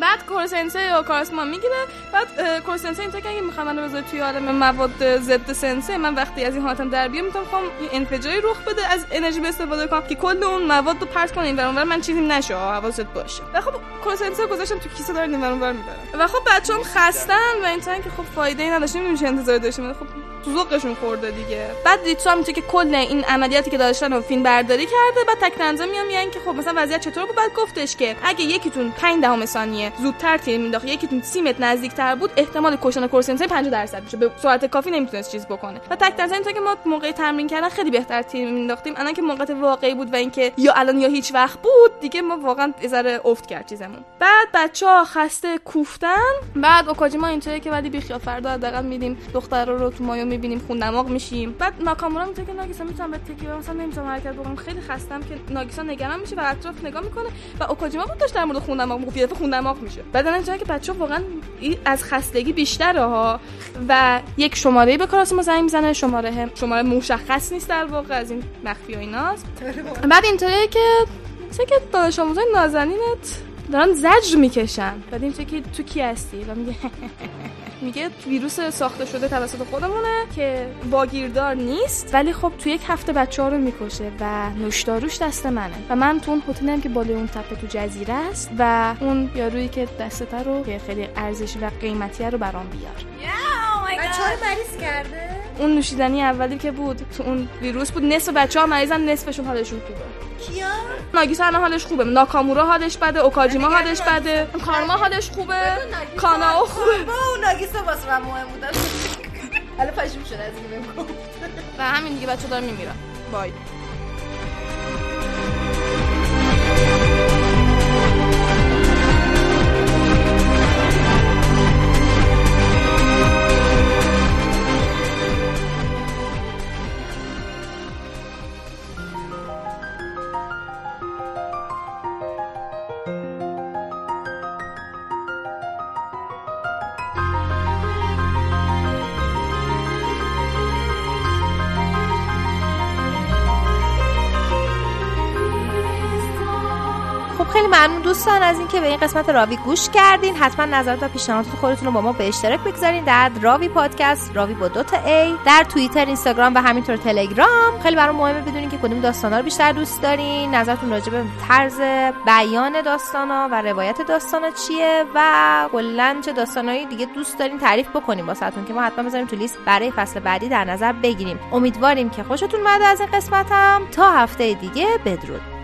بعد کورسنسه و کاراسما می‌گیره. بعد کورسنسه اینطور که اگه می‌خوام منو بذاره توی عالم مواد ضد سنسه من وقتی از این حالتم در بیام می‌تونم خواهم یه انفجاری رخ بده از انرژی به استفاده کنم که کل اون مواد رو پرت کنه اینور اونور من چیزی نشه. حواست باشه. و خب کورسنسه گذاشتم تو کیسه داره اینور اونور می‌برم. و خب بچه‌ام خستن و اینطور که خب فایده ای نداشت نمی‌دونم چه انتظاری داشتیم. خب تو ذوقشون خورده دیگه. بعد ریتسو هم که کل این عملیاتی که داشتن و فیلم برداری کرده بعد تک تنظیم میان میگن که خب مثلا وضعیت چطور بود؟ بعد گفتش که اگه یکیتون 5 دهم ثانیه زودتر تیر مینداخت یکیتون 30 متر نزدیکتر بود احتمال کشتن کورسنسای 50 درصد میشه. به سرعت کافی نمی‌تونست چیز بکنه. و تک تنظیم اینطور که ما موقع تمرین کردن خیلی بهتر تیر مینداختیم الان که موقعیت واقعی بود و اینکه یا الان یا هیچ وقت بود دیگه ما واقعا ذره افت کرد چیزمون. بعد بچه ها خسته کوفتن. بعد اوکاجیما اینطوریه که ولی بیخیال فردا حداقل میریم دخترا رو تو مایو می‌بینیم خون دماغ میشیم. بعد ناکامورا میگه که ناگیسا می‌تونم به تکی برم مثلا نمی‌تونم حرکت بکنم. خیلی خستم که ناگیسا نگران میشه و اطراف نگاه می‌کنه و اوکاجیما بود داشت در مورد خون دماغ می‌گفت یه دفعه خون دماغ میشه. بعد الان جایی که بچه واقعا از خستگی بیشتره ها و یک شماره به کاراسما زنگ می‌زنه شماره هم شماره مشخص نیست در واقع از این مخفی و ایناست. بعد اینطوریه که مثل که دانش آموزای نازنینت دارن زجر می‌کشن. بعد اینطوری که تو کی هستی؟ و میگه میگه ویروس ساخته شده توسط خودمونه که باگیردار نیست. ولی خب تو یک هفته بچه ها رو می‌کشه و نوشداروش دست منه. و من تو اون هتلم که بالای اون تپه تو جزیره است و اون یارویی که دسته رو که خیلی ارزشی و قیمتیه رو برام بیار.
بچه ها رو مریض کرده؟
اون نوشیدنی اولی که بود تو اون ویروس بود نصف بچه ها مریضن نصفشون حالشون خوبه.
کیا؟
ناگیسا الان حالش خوبه. ناکامورا حالش بده اوکاجیما حالش بده. کارما حالش خوبه. کاناو خوبه.
اون ناگیسا واسه من مهم بودن حالا پشیم شده از این
و همین دیگه بچه دارن میمیرن. بای.
ممنون دوستان از اینکه به این قسمت راوی گوش کردین. حتما نظرات و پیشنهادات خودتون رو با ما به اشتراک بگذارین در راوی پادکست راوی با دو تا ای در توییتر اینستاگرام و همینطور تلگرام. خیلی برام مهمه بدونین که کدوم داستانا رو بیشتر دوست دارین. نظرتون راجع به طرز بیان داستانا و روایت داستانا چیه و کلا چه داستانایی دیگه دوست دارین تعریف بکنیم واسهتون که ما حتما بذاریم تو لیست برای فصل بعدی در نظر بگیریم. امیدواریم که خوشتون اومده از این قسمتم. تا هفته دیگه بدرود.